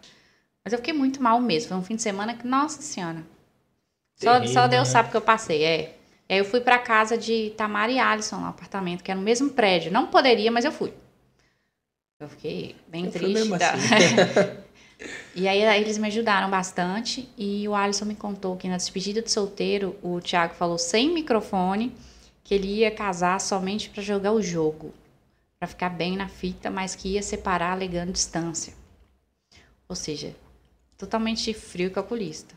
Mas eu fiquei muito mal mesmo. Foi um fim de semana que, nossa senhora. Só, Terrível, só Deus né? sabe o que eu passei, é. Aí eu fui pra casa de Tamara e Alisson, no apartamento, que era no mesmo prédio. Não poderia, mas eu fui. Eu fiquei bem Eu triste. tá? assim. e aí, eles me ajudaram bastante. E o Alisson me contou que na despedida de solteiro, o Thiago falou sem microfone que ele ia casar somente pra jogar o jogo. Pra ficar bem na fita, mas que ia separar alegando distância. Ou seja, totalmente frio e calculista.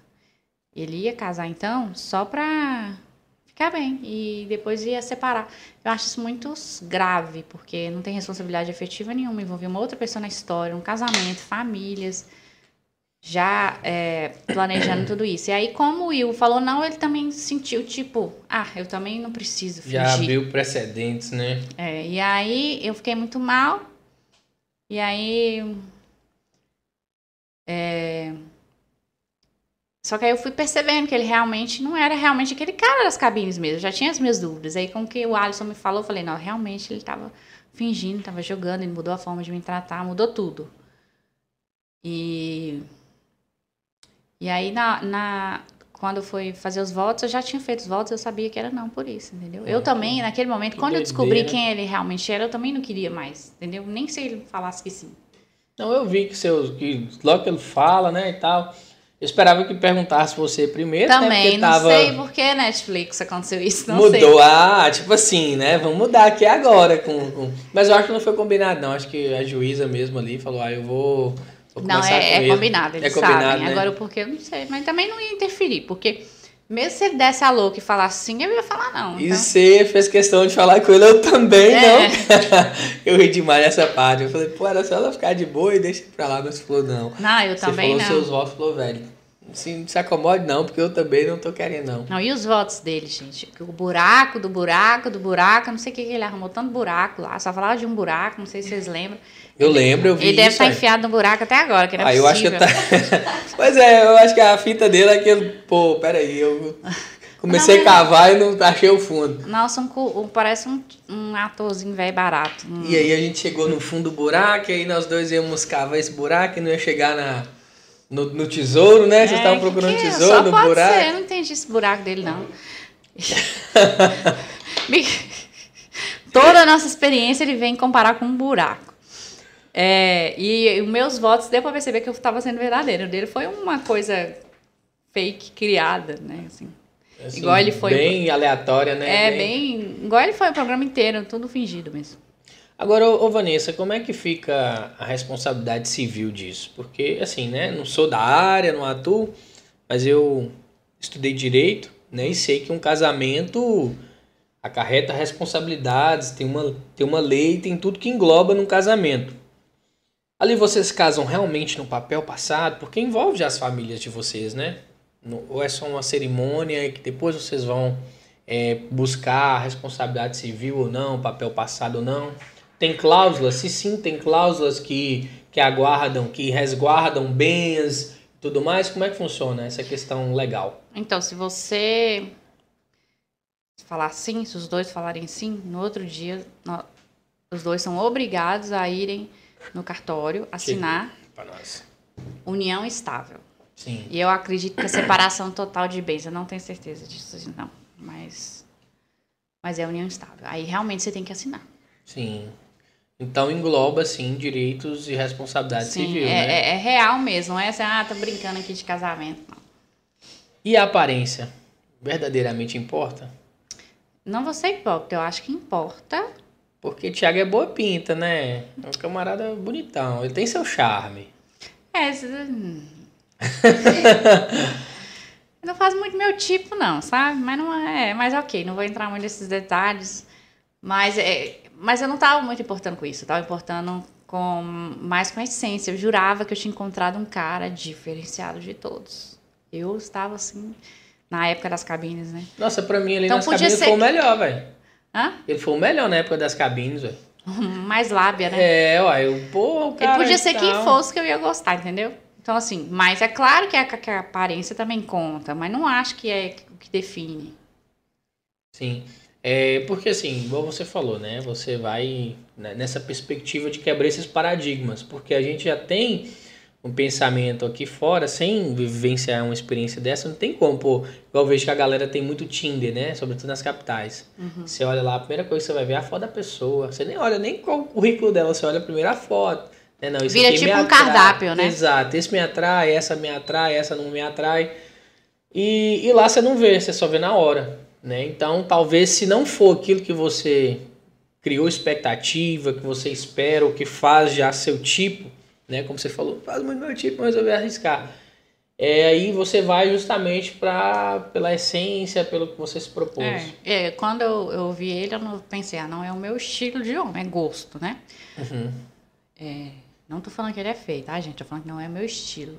Ele ia casar, então, só pra ficar bem. E depois ia separar. Eu acho isso muito grave, porque não tem responsabilidade afetiva nenhuma. Envolver uma outra pessoa na história, um casamento, famílias. Já é, planejando tudo isso. E aí, como o Will falou não, ele também sentiu, tipo, ah, eu também não preciso fingir. Já abriu precedentes, né? É, e aí eu fiquei muito mal. E aí. É, Só que aí eu fui percebendo que ele realmente não era realmente aquele cara das cabines mesmo. Eu já tinha as minhas dúvidas. Aí com o que o Alisson me falou, eu falei, não, realmente ele tava fingindo, tava jogando, ele mudou a forma de me tratar, mudou tudo. E. E aí na, na, quando eu fui fazer os votos, eu já tinha feito os votos, eu sabia que era não por isso, entendeu? Eu Ah, também, naquele momento, quando eu descobri doideira. quem ele realmente era, eu também não queria mais, entendeu? Nem se ele falasse que sim. Não, eu vi que seus. Que logo que ele fala, né, e tal. Eu esperava que perguntasse você primeiro, né? também, Porque não tava. sei por que Netflix aconteceu isso, não mudou, sei. ah, tipo assim, né? Vamos mudar aqui agora. Com, com- Mas eu acho que não foi combinado, não. Acho que a juíza mesmo ali falou, ah, eu vou. vou Não, é, é combinado, eles É combinado, sabem. né? Agora o porquê eu não sei, mas também não ia interferir, porque mesmo se ele desse a louca e falasse sim, eu ia falar não. E você fez questão de falar com ele, eu também É. não. eu ri demais nessa parte. Eu falei, pô, era só ela ficar de boa e deixa pra lá, mas falou, não. Não, eu Você também falou não. seus votos, falou, velho. Se, não se acomode, não, porque eu também não tô querendo, não. Não, e os votos dele, gente? O buraco, do buraco, do buraco, não sei o que, que ele arrumou tanto buraco lá. Só falava de um buraco, não sei se vocês lembram. Eu lembro, eu vi Ele deve estar aí. enfiado no buraco até agora, que não é Aí eu acho que tá. pois é, eu acho que a fita dele é aquele. Pô, peraí, eu comecei a cavar e não achei o fundo. Nossa, um, um- parece um, um atorzinho velho barato. Um- E aí a gente chegou no fundo do buraco, e aí nós dois íamos cavar esse buraco e não ia chegar na, no, no tesouro, né? Vocês É, estavam procurando que é? tesouro Só no pode buraco. Ser, eu não entendi esse buraco dele, não. Toda a nossa experiência ele vem comparar com um buraco. É, e os meus votos deu pra perceber que eu estava sendo verdadeiro. O dele foi uma coisa fake criada, né? Assim. Assim, Igual ele foi- Bem aleatória, né? É, bem. Igual ele foi o programa inteiro, tudo fingido mesmo. Agora, ô, ô, Vanessa, como é que fica a responsabilidade civil disso? Porque, assim, né, não sou da área, não atuo, mas eu estudei direito, né, e sei que um casamento acarreta responsabilidades, tem uma, tem uma lei, tem tudo que engloba num casamento. Ali vocês casam realmente no papel passado, porque envolve já as famílias de vocês, né? Ou é só uma cerimônia que depois vocês vão é, buscar a responsabilidade civil ou não, papel passado ou não? Tem cláusulas? Se sim, tem cláusulas que, que aguardam, que resguardam bens e tudo mais. Como é que funciona essa questão legal? Então, se você falar sim, se os dois falarem sim, no outro dia, os dois são obrigados a irem no cartório, assinar união estável. Sim. E eu acredito que a separação total de bens, eu não tenho certeza disso, não. Mas, mas é união estável. Aí realmente você tem que assinar. Sim. Então engloba, sim, direitos e responsabilidade Sim, civil, é, né? é- é real mesmo. Não é assim, ah, tô brincando aqui de casamento. Não. E a aparência? Verdadeiramente importa? Não vou ser hipócrita, eu acho que importa. Porque Thiago é boa pinta, né? É um camarada bonitão. Ele tem seu charme. É, isso- hum. não faz muito meu tipo, não, sabe? Mas não é. Mas ok, não vou entrar muito nesses detalhes. Mas, é, mas eu não tava muito importando com isso. Eu tava importando com, mais com a essência. Eu jurava que eu tinha encontrado um cara diferenciado de todos. Eu estava assim, na época das cabines, né? Nossa, pra mim ali Então nas cabines ser foi o melhor, velho. Hã? Ele foi o melhor na época das cabines, velho. Mais lábia, né? É, uai, eu, pô, o cara. Ele podia ser quem tal. fosse que eu ia gostar, entendeu? Então, assim, mas é claro que a, que a aparência também conta, mas não acho que é o que define. Sim. É, porque assim, igual você falou, né? Você vai né, nessa perspectiva de quebrar esses paradigmas. Porque a gente já tem um pensamento aqui fora, sem vivenciar uma experiência dessa, não tem como, pô. Igual eu vejo que a galera tem muito Tinder, né? Sobretudo nas capitais. Uhum. Você olha lá, a primeira coisa que você vai ver é a foto da pessoa. Você nem olha nem qual o currículo dela, você olha primeiro a foto. Né? Não, Vira tipo um atrai. cardápio, né? Exato, esse me atrai, essa me atrai, essa não me atrai. E, e lá você não vê, você só vê na hora. Né? Então, talvez se não for aquilo que você criou expectativa, que você espera, ou que faz já seu tipo, né? Como você falou, faz muito meu tipo, mas eu vou arriscar. É, aí você vai justamente pra, pela essência, pelo que você se propôs. É, é, quando eu, eu vi ele, eu não pensei, ah, não é o meu estilo de homem, é gosto, né? Uhum. É, não tô falando que ele é feio, tá, gente? Tô falando que não é meu estilo.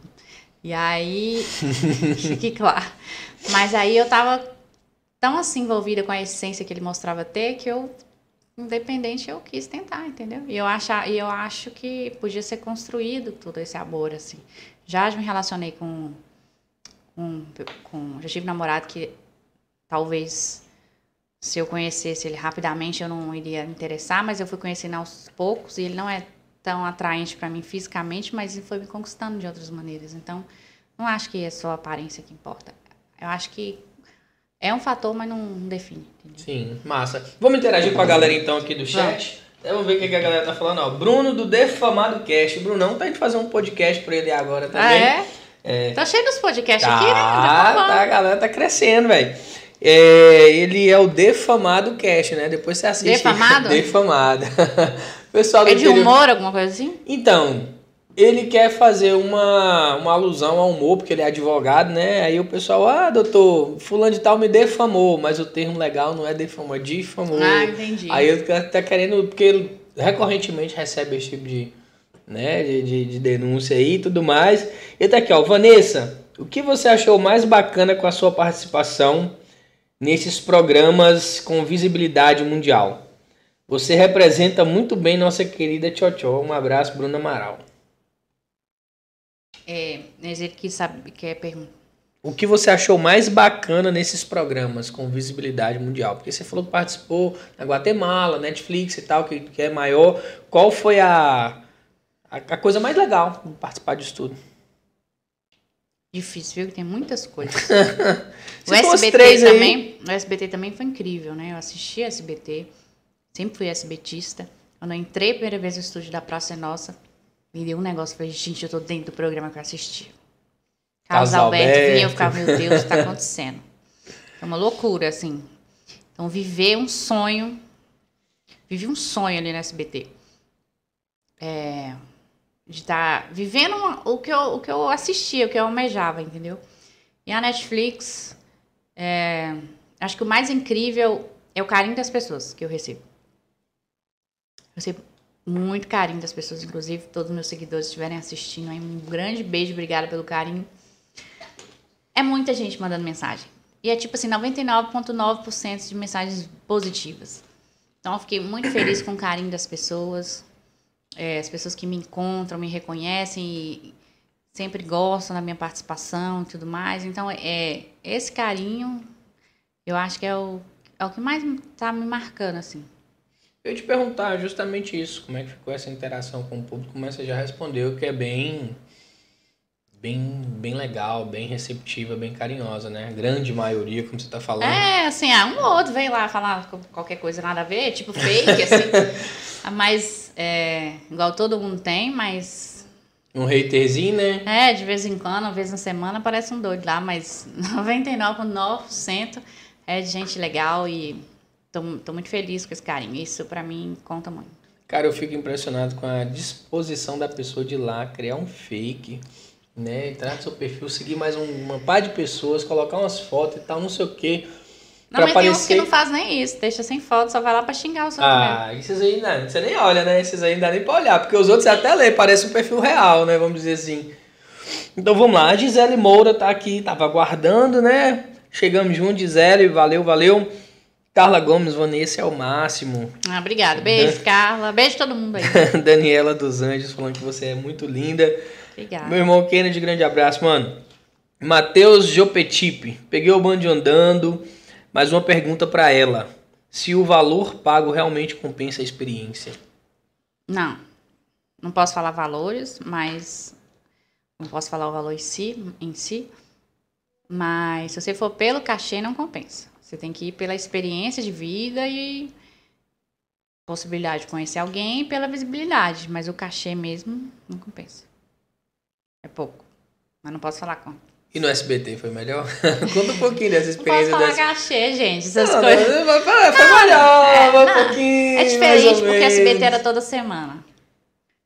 E aí, fique claro. Mas aí eu tava tão assim envolvida com a essência que ele mostrava ter que eu, independente, eu quis tentar, entendeu? E eu, acha, e eu acho que podia ser construído todo esse amor, assim. Já me relacionei com, com, com. Já tive namorado que talvez se eu conhecesse ele rapidamente eu não iria me interessar, mas eu fui conhecendo aos poucos e ele não é tão atraente para mim fisicamente, mas ele foi me conquistando de outras maneiras. Então, não acho que é só a aparência que importa. Eu acho que é um fator, mas não define. Entendeu? Sim, massa. Vamos interagir com a galera então aqui do chat. Então, Vamos ver o que a galera tá falando. Ó, Bruno do Defamado Cast. O Brunão tá indo fazer um podcast pra ele agora também. Ah, é? É. Tá cheio dos podcasts Tá, aqui, né? Tá bom. tá, a galera tá crescendo, velho. É, ele é o Defamado Cast, né? Depois você assiste. Defamado? Defamado. Pessoal do É de interior- humor, alguma coisa assim? Então, ele quer fazer uma, uma alusão ao humor, porque ele é advogado, né? Aí o pessoal, ah, doutor, fulano de tal me defamou, mas o termo legal não é defamou, é difamou. Ah, entendi. Aí ele tá tá querendo, porque ele recorrentemente recebe esse tipo de, né, de, de, de denúncia aí e tudo mais. E tá aqui, ó, Vanessa, o que você achou mais bacana com a sua participação nesses programas com visibilidade mundial? Você representa muito bem nossa querida Tchotchó. Um abraço, Bruno Amaral. É, mas ele quis saber, quer perguntar. O que você achou mais bacana nesses programas com visibilidade mundial? Porque você falou que participou na Guatemala, Netflix e tal, que, que é maior. Qual foi a, a, a coisa mais legal de participar disso tudo? Difícil, viu? Que tem muitas coisas. o SBT também. O SBT também foi incrível, né? Eu assisti SBT, sempre fui SBTista. Quando eu entrei a primeira vez no estúdio da Praça é Nossa, me deu um negócio, falei, gente, eu tô dentro do programa que eu assisti. Carlos Carlos Alberto vinha, eu Alberto. ficava, meu Deus, o que tá acontecendo? É uma loucura, assim. Então, viver um sonho. Vivi um sonho ali no SBT. É, de estar vivendo uma- o, que eu, o que eu assistia, o que eu almejava, entendeu? E a Netflix, é, acho que o mais incrível é o carinho das pessoas que eu recebo. Eu recebo muito carinho das pessoas, inclusive todos os meus seguidores estiverem assistindo. aí, Um grande beijo, obrigada pelo carinho. É muita gente mandando mensagem. E é tipo assim, 99,9% de mensagens positivas. Então eu fiquei muito feliz com o carinho das pessoas. É, as pessoas que me encontram, me reconhecem e sempre gostam da minha participação e tudo mais. Então, é esse carinho, eu acho que é o, é o que mais tá me marcando, assim. Eu te perguntar justamente isso, como é que ficou essa interação com o público, mas você já respondeu que é bem bem bem legal, bem receptiva, bem carinhosa, né? A grande maioria, como você tá falando. É, assim, ah, um ou outro vem lá falar qualquer coisa nada a ver, tipo fake, assim. Ah, mas, é, igual todo mundo tem, mas Um haterzinho, né? É, de vez em quando, uma vez na semana, parece um doido lá, mas 99,9% é de gente legal e tô, tô muito feliz com esse carinho. Isso pra mim conta muito. Cara, eu fico impressionado com a disposição da pessoa de ir lá criar um fake, né? Entrar no seu perfil, seguir mais um, uma par de pessoas, colocar umas fotos e tal, não sei o quê. Não, mas tem uns que aparecer- não faz nem isso, deixa sem foto, só vai lá pra xingar os outros mesmo. Ah, esses aí não, você nem olha, né? Esses aí não dá nem pra olhar, porque os outros você até lê, parece um perfil real, né? Vamos dizer assim. Então vamos lá, a Gisele Moura tá aqui, tava aguardando, né? Chegamos junto, Gisele, valeu, valeu. Carla Gomes, Vanessa é o máximo. Ah, obrigada. Beijo, Carla. Beijo todo mundo aí. Daniela dos Anjos falando que você é muito linda. Obrigada. Meu irmão Kennedy, grande abraço, mano. Matheus Jopetipe, peguei o bando andando, mais uma pergunta pra ela. Se o valor pago realmente compensa a experiência. Não, não posso falar valores, mas não posso falar o valor em si, em si. Mas se você for pelo cachê, não compensa. Você tem que ir pela experiência de vida e possibilidade de conhecer alguém pela visibilidade. Mas o cachê mesmo não compensa. É pouco. Mas não posso falar quanto. E no SBT foi melhor? Conta um pouquinho dessa Não posso experiência falar dessa. cachê, gente. Essas Não, coisas. não, foi, foi- foi melhor, é, foi um não, pouquinho. É diferente porque. SBT era toda semana.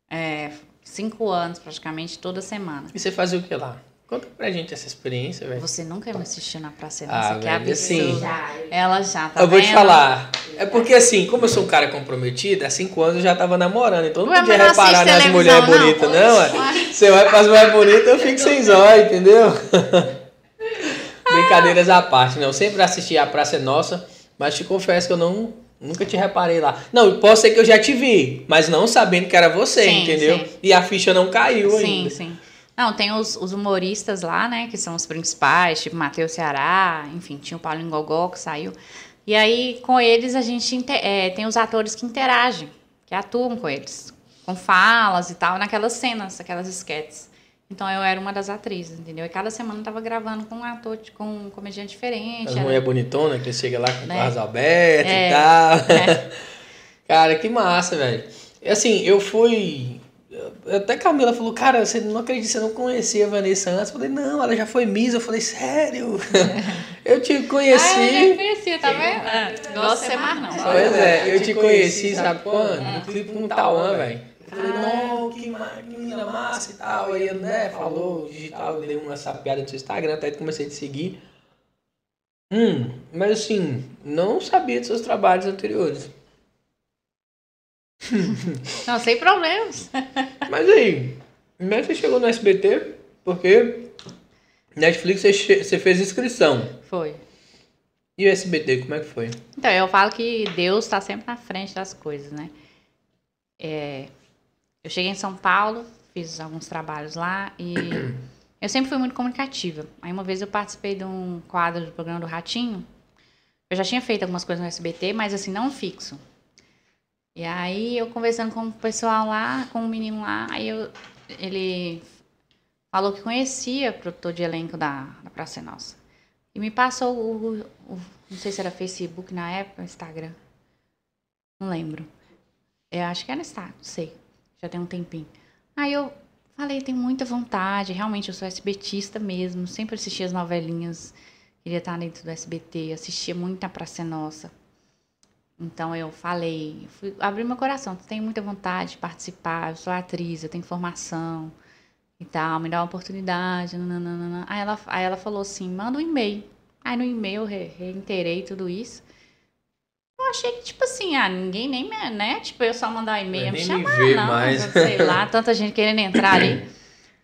É, cinco anos praticamente toda semana. E você fazia o que lá? Conta pra gente essa experiência, velho. Você nunca me assistiu na Praça Ah, Nossa, que velho, absurdo. assim, Ela já, tá eu vou te vendo? falar. É porque assim, como eu sou um cara comprometido, há cinco anos eu já tava namorando, então não Ué, podia não reparar nas mulheres não? bonitas, não, ué. Ué. Você vai pras mulheres bonitas, eu fico sem zóio, entendeu? Brincadeiras à parte, né? Eu sempre assisti a Praça é Nossa, mas te confesso que eu não nunca te reparei lá. Não, posso ser que eu já te vi, mas não sabendo que era você, Sim, entendeu? sim. E a ficha não caiu Sim, ainda. sim. Não, tem os, os humoristas lá, né, que são os principais, tipo Matheus Ceará, enfim, tinha o Paulinho Gogó que saiu. E aí, com eles, a gente é, tem os atores que interagem, que atuam com eles, com falas e tal, naquelas cenas, aquelas esquetes. Então eu era uma das atrizes, entendeu? E cada semana eu tava gravando com um ator, com um comediante diferente. As era- mulheres bonitonas que chega lá com Né? o carros abertos É, e tal. é. Cara, que massa, velho. Assim, eu fui. Até a Camila falou, cara, você não acredita, você não conhecia a Vanessa antes? Eu falei, não, ela já foi Miss. Eu falei, sério? eu te Ah, eu já conheci. conhecia, tá vendo? Ah, gosto de ser mais não. Pois é, eu te conheci, sabe quando? No clipe com o Tauan, velho. Eu falei, não, que, que menina massa e tal. Aí, né, falou digital, dei uma sapiada no seu Instagram, até comecei a te seguir. Hum, mas assim, não sabia dos seus trabalhos anteriores. Não, sem problemas. Mas aí, como é que você chegou no SBT? Porque Netflix você, fez inscrição. Foi. E o SBT, como é que foi? Então, eu falo que Deus está sempre na frente das coisas, né? É, eu cheguei em São Paulo, fiz alguns trabalhos lá e eu sempre fui muito comunicativa. Aí uma vez eu participei de um quadro do programa do Ratinho. Eu já tinha feito algumas coisas no SBT, mas assim, não fixo. E aí eu conversando com o pessoal lá, com o menino lá, aí eu, ele falou que conhecia o produtor de elenco da, da Praça é Nossa. E me passou o, o- Não sei se era Facebook na época, Instagram. Não lembro. Eu acho que era Instagram, não sei. Já tem um tempinho. Aí eu falei, tenho muita vontade. Realmente, eu sou SBTista mesmo. Sempre assisti as novelinhas. Queria estar dentro do SBT. Assistia muito a Praça é Nossa. Então eu falei, fui, abri meu coração. Tenho muita vontade de participar. Eu sou atriz, eu tenho formação e tal. Me dá uma oportunidade. nananana. Aí ela, aí ela falou assim: manda um e-mail. Aí no e-mail eu re- reiterei tudo isso. Eu achei que, tipo assim, ah, ninguém nem me, né? Tipo, eu só mandar um e-mail me chamar, me não. mais. Sei lá, tanta gente querendo entrar ali.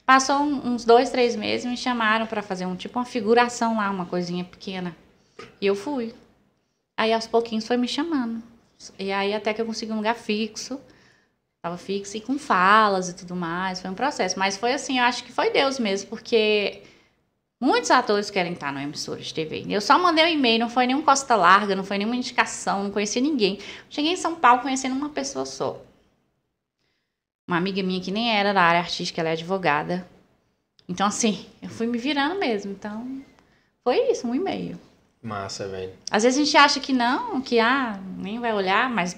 Passou um- uns dois, três meses, me chamaram pra fazer um tipo uma figuração lá, uma coisinha pequena. E eu fui. Aí aos pouquinhos foi me chamando. E aí até que eu consegui um lugar fixo. Tava fixo e com falas e tudo mais. Foi um processo. Mas foi assim, eu acho que foi Deus mesmo, porque muitos atores querem estar no emissora de TV. Eu só mandei um e-mail, não foi nenhum costa larga, não foi nenhuma indicação, não conheci ninguém. Cheguei em São Paulo conhecendo uma pessoa só. Uma amiga minha que nem era da área artística, ela é advogada. Então, assim, eu fui me virando mesmo. Então, foi isso, um e-mail. Massa, velho. Às vezes a gente acha que não, que ah, nem vai olhar, mas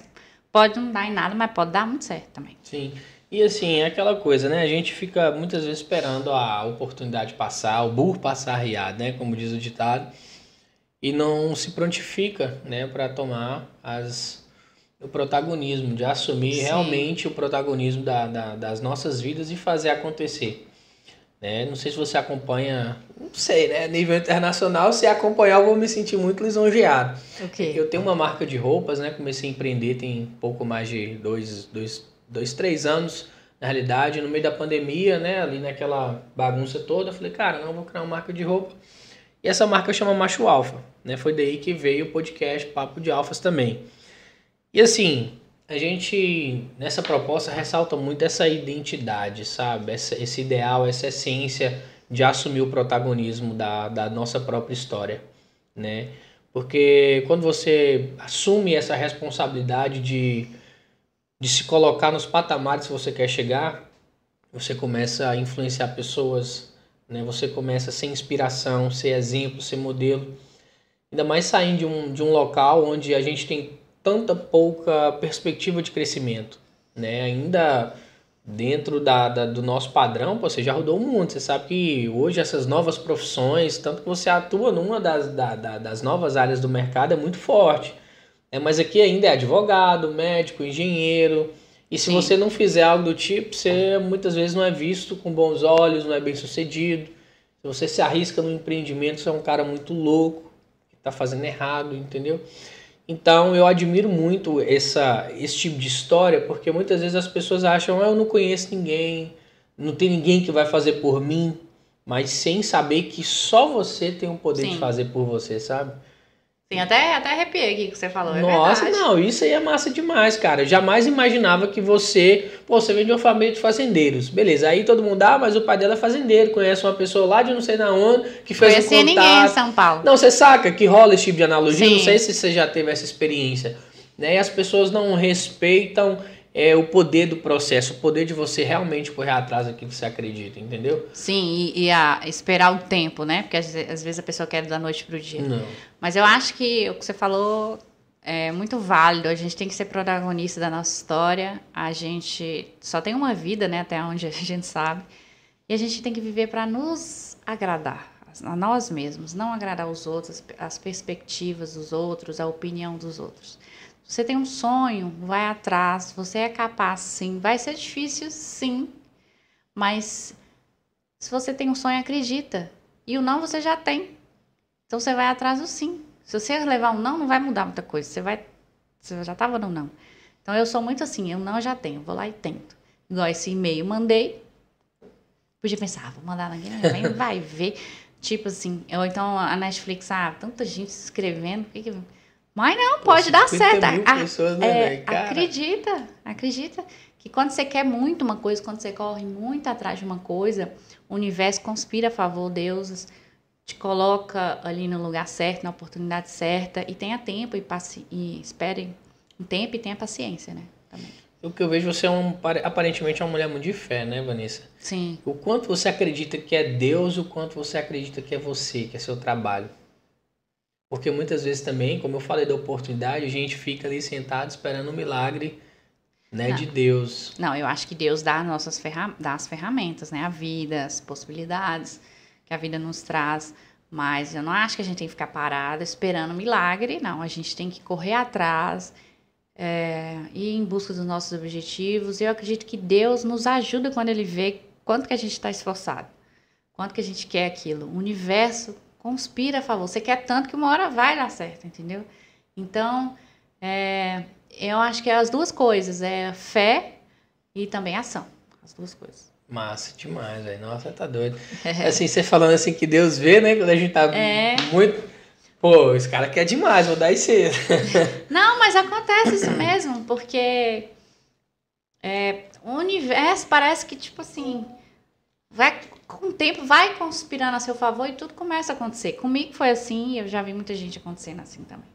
pode não dar em nada, mas pode dar muito certo também. Sim. E assim, é aquela coisa, né? A gente fica muitas vezes esperando a oportunidade passar, o burro passar riado, né? Como diz o ditado. E não se prontifica, né? Para tomar as, o protagonismo, de assumir Sim. realmente o protagonismo da, da- das nossas vidas e fazer acontecer. Né? Não sei se você acompanha, não sei, né? Nível internacional, se acompanhar eu vou me sentir muito lisonjeado. O quê? Eu tenho uma marca de roupas, né? Comecei a empreender tem pouco mais de dois, dois, dois, três anos, na realidade. No meio da pandemia, né? Ali naquela bagunça toda, eu falei, cara, não, vou criar uma marca de roupa. E essa marca chama Macho Alfa, né? Foi daí que veio o podcast Papo de Alfas também. E assim, a gente, nessa proposta, ressalta muito essa identidade, sabe? Essa, esse ideal, essa essência de assumir o protagonismo da, da nossa própria história, né? Porque quando você assume essa responsabilidade de, de se colocar nos patamares que você quer chegar, você começa a influenciar pessoas, né? Você começa a ser inspiração, ser exemplo, ser modelo. Ainda mais saindo de um, de um local onde a gente tem tanta pouca perspectiva de crescimento, né? Ainda dentro da, da- do nosso padrão, pô, você já rodou o mundo. Você sabe que hoje essas novas profissões, tanto que você atua numa das, da- da- das novas áreas do mercado, é muito forte. É, mas aqui ainda é advogado, médico, engenheiro. E se Sim. você não fizer algo do tipo, você muitas vezes não é visto com bons olhos, não é bem sucedido. Se você se arrisca no empreendimento, você é um cara muito louco, que está fazendo errado, entendeu? Então eu admiro muito essa, esse tipo de história, porque muitas vezes as pessoas acham, ah, eu não conheço ninguém, não tem ninguém que vai fazer por mim, mas sem saber que só você tem o poder de Sim. fazer por você, sabe? Sim, até, até arrepiei aqui que você falou. É Nossa, verdade. não, isso aí é massa demais, cara. Eu jamais imaginava que você, pô, você vem de uma família de fazendeiros. Beleza, aí todo mundo, ah, mas o pai dela é fazendeiro, conhece uma pessoa lá de não sei na onde, que fez um Conhecia ninguém em contato. São Paulo. Não, você saca que rola esse tipo de analogia? Sim. Não sei se você já teve essa experiência. Né? E as pessoas não respeitam é, o poder do processo, o poder de você realmente correr atrás daquilo que você acredita, entendeu? Sim, e, e a esperar o tempo, né? Porque às às vezes a pessoa quer da noite pro dia. Não. Mas eu acho que o que você falou é muito válido. A gente tem que ser protagonista da nossa história. A gente só tem uma vida, né? Até onde a gente sabe. E a gente tem que viver para nos agradar, a nós mesmos, não agradar os outros, as perspectivas dos outros, a opinião dos outros. Você tem um sonho, vai atrás, você é capaz sim. Vai ser difícil sim, mas se você tem um sonho, acredita. E o não você já tem. Então você vai atrás do sim. Se você levar um não, não vai mudar muita coisa. Você vai. Você já estava no não. Então eu sou muito assim, eu não já tenho, vou lá e tento. Igual esse e-mail, mandei. Podia pensar, ah, vou mandar ninguém, vai ver. Tipo assim, ou então a Netflix, ah, tanta gente se inscrevendo, por que que... Mas não, pode dar 50 certo. né, é, acredita, acredita que quando você quer muito uma coisa, quando você corre muito atrás de uma coisa, o universo conspira a favor, Deus te coloca ali no lugar certo, na oportunidade certa, e tenha tempo e, paci e espere um tempo e tenha paciência, né? Também. O que eu vejo, você é um, aparentemente é uma mulher muito de fé, né, Vanessa? Sim, O quanto você acredita que é Deus, o quanto você acredita que é você, que é seu trabalho. Porque muitas vezes também, como eu falei da oportunidade, a gente fica ali sentado esperando um milagre né, Não. de Deus. Não, eu acho que Deus dá, nossas ferra dá as ferramentas, né? A vida, as possibilidades que a vida nos traz. Mas eu não acho que a gente tem que ficar parado esperando milagre, não. A gente tem que correr atrás, é, ir em busca dos nossos objetivos. Eu acredito que Deus nos ajuda quando Ele vê quanto que a gente está esforçado, quanto que a gente quer aquilo. O universo conspira a favor. Você quer tanto que uma hora vai dar certo, entendeu? Então, É, eu acho que é as duas coisas, é fé e também ação. As duas coisas. Massa demais, velho. Nossa, tá doido. Assim, você falando assim que Deus vê, né? Quando a gente tá É. muito. Pô, esse cara quer demais, vou dar isso. Não, mas acontece isso mesmo, porque é, o universo parece que, tipo assim, vai, com o tempo vai conspirando a seu favor e tudo começa a acontecer. Comigo foi assim e eu já vi muita gente acontecendo assim também.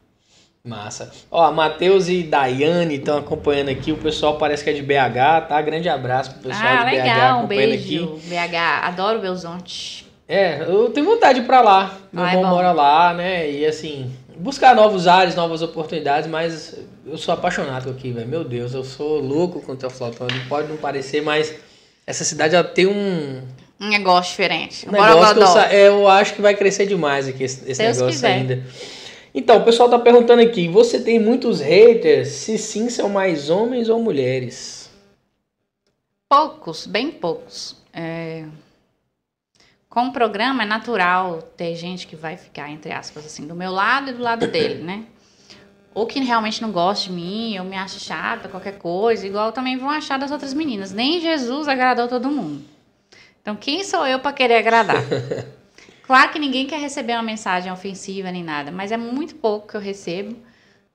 Massa. Ó, Matheus e Daiane estão acompanhando aqui. O pessoal parece que é de BH, tá? Grande abraço pro pessoal ah, de BH legal, um acompanhando beijo, aqui. BH. Adoro Belzonte. É, eu tenho vontade de ir pra lá. Meu Ah, é irmão bom. mora lá, né? E assim, buscar novos ares, novas oportunidades, mas eu sou apaixonado aqui, velho. Meu Deus, eu sou louco com o Teoflotone. Pode não parecer, mas essa cidade ela tem um, Um negócio diferente. um Bora negócio que eu, é, eu acho que vai crescer demais aqui esse, esse negócio quiser. ainda. Então, o pessoal tá perguntando aqui, você tem muitos haters? Se sim, são mais homens ou mulheres? Poucos, bem poucos. É, Com o programa é natural ter gente que vai ficar, entre aspas, assim, do meu lado e do lado dele, né? Ou que realmente não gosta de mim, ou me acha chata, qualquer coisa, igual também vão achar das outras meninas. Nem Jesus agradou todo mundo. Então, quem sou eu para querer agradar? Claro que ninguém quer receber uma mensagem ofensiva nem nada, mas é muito pouco que eu recebo.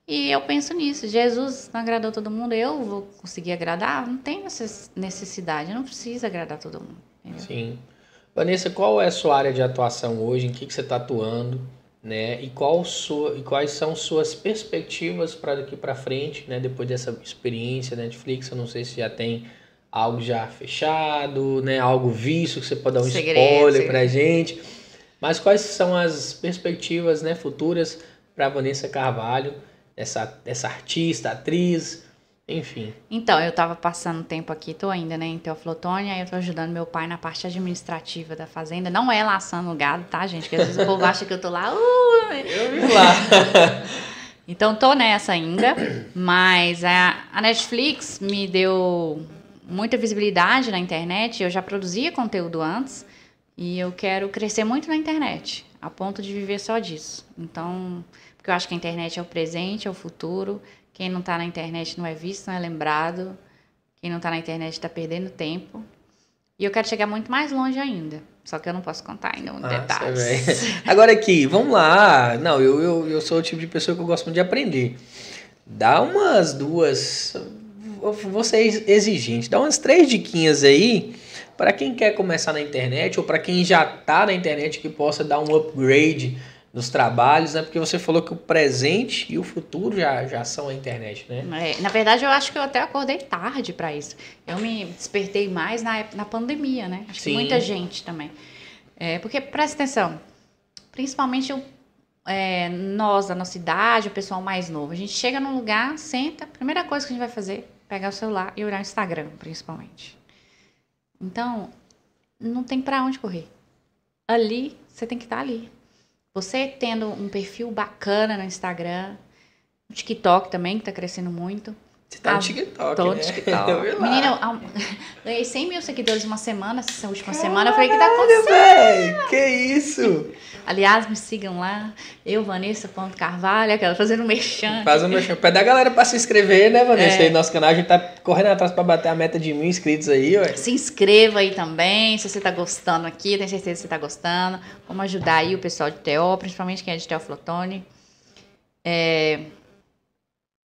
E eu penso nisso. Jesus não agradou todo mundo, eu vou conseguir agradar? Não tem necess- necessidade, eu não preciso agradar todo mundo. entendeu? Sim. Vanessa, qual é a sua área de atuação hoje? Em que, que você está atuando? Né? E, qual sua, e quais são suas perspectivas para daqui para frente, né? Depois dessa experiência da Netflix, eu não sei se já tem algo já fechado, né? Algo visto que você pode dar um Segredo, spoiler para gente. Mas quais são as perspectivas, né, futuras para Vanessa Carvalho, essa, essa artista, atriz, enfim. Então, eu tava passando tempo aqui, tô ainda, né, em Teoflotone, aí eu tô ajudando meu pai na parte administrativa da fazenda. Não é laçando gado, tá, gente? Porque às vezes o povo acha que eu tô lá, uh, Eu vi lá. Então tô nessa ainda, mas a, a Netflix me deu muita visibilidade na internet. Eu já produzia conteúdo antes e eu quero crescer muito na internet, a ponto de viver só disso. Então, porque eu acho que a internet é o presente, é o futuro. Quem não tá na internet não é visto, não é lembrado. Quem não tá na internet tá perdendo tempo. E eu quero chegar muito mais longe ainda. Só que eu não posso contar ainda um Massa, detalhes. Agora aqui, vamos lá. Não, eu, eu, eu sou o tipo de pessoa que eu gosto muito de aprender. Dá umas duas. Vou ser exigente. Dá umas três diquinhas aí para quem quer começar na internet ou para quem já tá na internet que possa dar um upgrade nos trabalhos, né? Porque você falou que o presente e o futuro já, já são a internet, né? É, na verdade, eu acho que eu até acordei tarde para isso. Eu me despertei mais na, na pandemia, né? Acho Sim. que muita gente também. É, porque, presta atenção, principalmente o- é, nós da nossa idade, o pessoal mais novo, a gente chega num lugar, senta, a primeira coisa que a gente vai fazer é pegar o celular e olhar o Instagram, principalmente. Então, não tem para onde correr. Ali, você tem que estar ali. Você tendo um perfil bacana no Instagram, no TikTok também, que tá crescendo muito. Você tá no Ah, TikTok, Tô né? no TikTok. Vi lá. Menina, ganhei 100 mil seguidores uma semana, essa última semana. Eu falei, o que tá acontecendo? Véi, que isso? Aliás, me sigam lá. Eu, Vanessa Ponto Carvalho, aquela fazendo merchan. Faz um merchan. Pede a galera pra se inscrever, né, Vanessa? É. Aí no nosso canal a gente tá correndo atrás pra bater a meta de mil inscritos aí, ué. Se inscreva aí também, se você tá gostando aqui, tenho certeza que você tá gostando. Vamos ajudar aí o pessoal de TO, principalmente quem é de Teoflotone. É...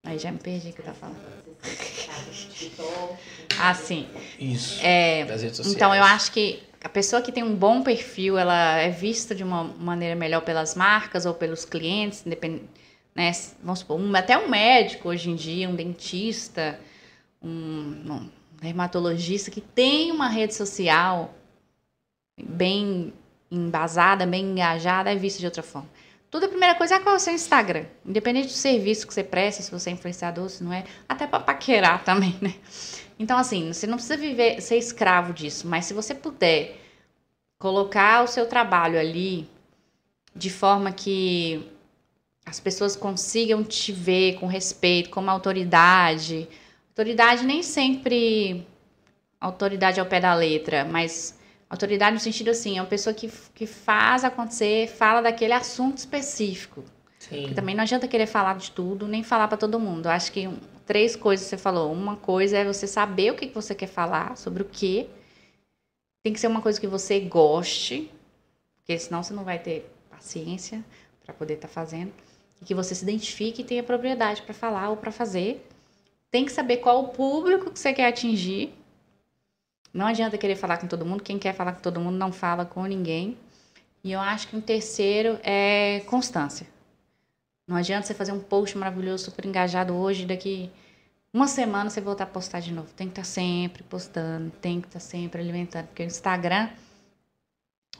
Aí já me perdi o que eu tava falando. Ah, sim. Isso. É, Das redes sociais. Então, eu acho que a pessoa que tem um bom perfil, ela é vista de uma maneira melhor pelas marcas ou pelos clientes, né? Vamos supor, um- até um médico hoje em dia, um dentista, um, um dermatologista que tem uma rede social bem embasada, bem engajada, é vista de outra forma. Tudo a primeira coisa é qual é o seu Instagram. Independente do serviço que você presta, se você é influenciador, se não é, até para paquerar também, né? Então, assim, você não precisa viver, ser escravo disso, mas se você puder colocar o seu trabalho ali de forma que as pessoas consigam te ver com respeito, como autoridade. Autoridade nem sempre autoridade ao pé da letra, mas autoridade no sentido assim, é uma pessoa que, que faz acontecer, fala daquele assunto específico. Sim. Também não adianta querer falar de tudo, nem falar para todo mundo. Eu acho que três coisas você falou. Uma coisa é você saber o que que você quer falar, sobre o quê. Tem que ser uma coisa que você goste, porque senão você não vai ter paciência para poder estar fazendo. E que você se identifique e tenha propriedade para falar ou para fazer. Tem que saber qual o público que você quer atingir. Não adianta querer falar com todo mundo. Quem quer falar com todo mundo não fala com ninguém. E eu acho que um terceiro é constância. Não adianta você fazer um post maravilhoso, super engajado hoje, daqui uma semana você voltar a postar de novo. Tem que estar sempre postando, tem que estar sempre alimentando. Porque o Instagram,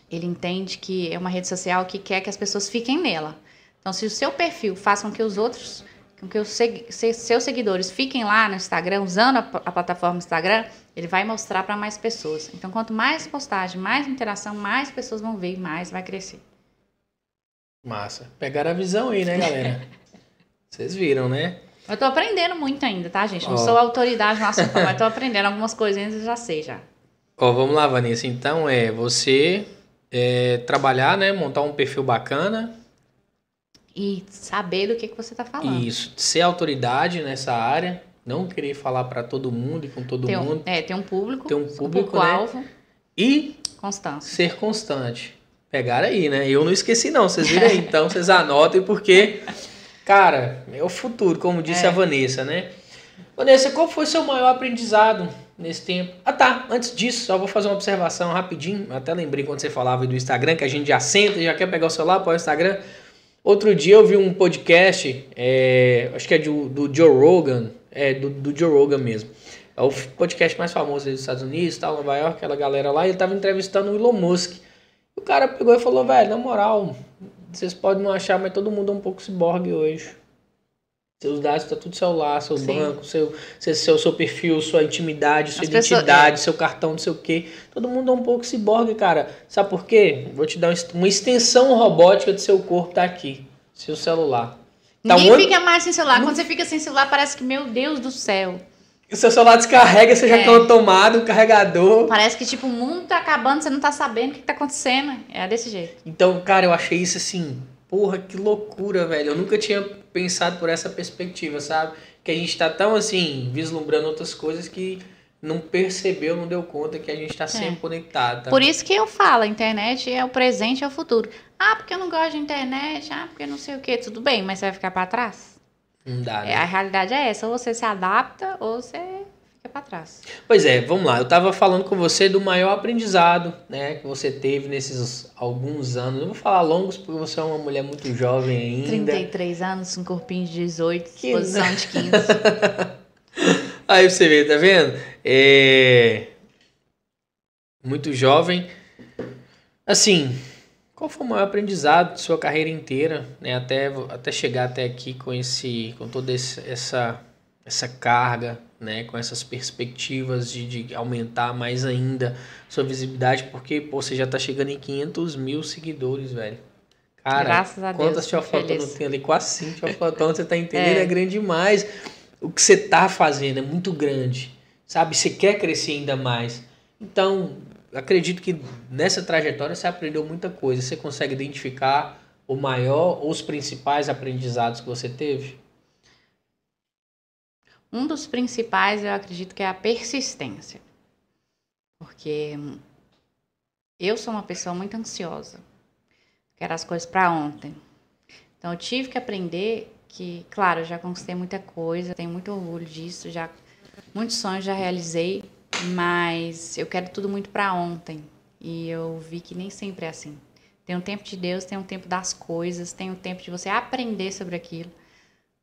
ele entende que é uma rede social que quer que as pessoas fiquem nela. Então, se o seu perfil faz com que os outros, que os se- seus seguidores fiquem lá no Instagram, usando a, a plataforma Instagram, ele vai mostrar para mais pessoas. Então, quanto mais postagem, mais interação, mais pessoas vão ver e mais vai crescer. Massa. Pegaram a visão aí, né, galera? Vocês viram, né? Eu tô aprendendo muito ainda, tá, gente? Não Ó. sou autoridade no assunto, mas tô aprendendo algumas coisinhas e já sei já. Ó, vamos lá, Vanessa. Então, é você é, trabalhar, né? Montar um perfil bacana. E saber do que, que você tá falando. Isso. Ser autoridade nessa área. Não querer falar pra todo mundo e com todo um, mundo. é, ter um público, Ter um público, né? alvo, E constância. ser constante. Pegaram aí, né? Eu não esqueci, não. Vocês viram aí. Então, vocês anotem, porque, cara, é o futuro, como disse É. a Vanessa, né? Vanessa, qual foi seu maior aprendizado nesse tempo? Ah, tá. Antes disso, só vou fazer uma observação rapidinho. Até lembrei quando você falava do Instagram, que a gente já senta e já quer pegar o celular para o Instagram. Outro dia eu vi um podcast, é, acho que é do, do Joe Rogan, é do, do Joe Rogan mesmo. É o podcast mais famoso dos Estados Unidos, tal, Nova York, aquela galera lá, e ele tava entrevistando o Elon Musk. O cara pegou e falou, velho, na moral, vocês podem não achar, mas todo mundo é um pouco ciborgue hoje. Seus dados estão tudo celular, seu Sim. banco, seu, seu, seu, seu perfil, sua intimidade, sua As pessoas- identidade, seu cartão, não sei o quê. Todo mundo é um pouco ciborgue, cara. Sabe por quê? Vou te dar uma extensão robótica do seu corpo, tá aqui. Seu celular. Tá Ninguém onde- fica mais sem celular. Quando você fica sem celular, parece que, meu Deus do céu. O seu celular descarrega, você já É. uma tomada, um carregador. Parece que, tipo, o mundo tá acabando, você não tá sabendo o que, que tá acontecendo. É desse jeito. Então, cara, eu achei isso assim, porra, que loucura, velho. Eu nunca tinha pensado por essa perspectiva, sabe? Que a gente tá tão assim, vislumbrando outras coisas que não percebeu, não deu conta que a gente tá sempre conectado. Tá? Por isso que eu falo, a internet é o presente e é o futuro. Ah, porque eu não gosto de internet, ah, porque não sei o quê. Tudo bem, mas você vai ficar pra trás? Não dá, né? É, a realidade é essa, ou você se adapta ou você fica pra trás. Pois é, vamos lá. Eu tava falando com você do maior aprendizado, né, que você teve nesses alguns anos. Não vou falar longos porque você é uma mulher muito jovem ainda. 33 anos, um corpinho de 18, Que disposição de 15. Aí você vê, tá vendo? É... Muito jovem. Assim, qual foi o maior aprendizado de sua carreira inteira, né? Até, até chegar até aqui com esse, com toda essa, essa carga, né? Com essas perspectivas de, de aumentar mais ainda sua visibilidade, porque pô, você já tá chegando em 500 mil seguidores, velho. Cara, Graças a Deus. quantas teoflotonas feliz. tem ali? Quase cinco teoflotonas, você tá entendendo? É. é grande demais o que você tá fazendo é muito grande, sabe? Você quer crescer ainda mais. Então, acredito que nessa trajetória você aprendeu muita coisa. Você consegue identificar o maior ou os principais aprendizados que você teve? Um dos principais, eu acredito que é a persistência. Porque eu sou uma pessoa muito ansiosa. Quero as coisas para ontem. Então eu tive que aprender que, claro, já conquistei muita coisa, tenho muito orgulho disso, já muitos sonhos já realizei, mas eu quero tudo muito para ontem. E eu vi que nem sempre é assim. Tem um tempo de Deus, tem um tempo das coisas, tem um tempo de você aprender sobre aquilo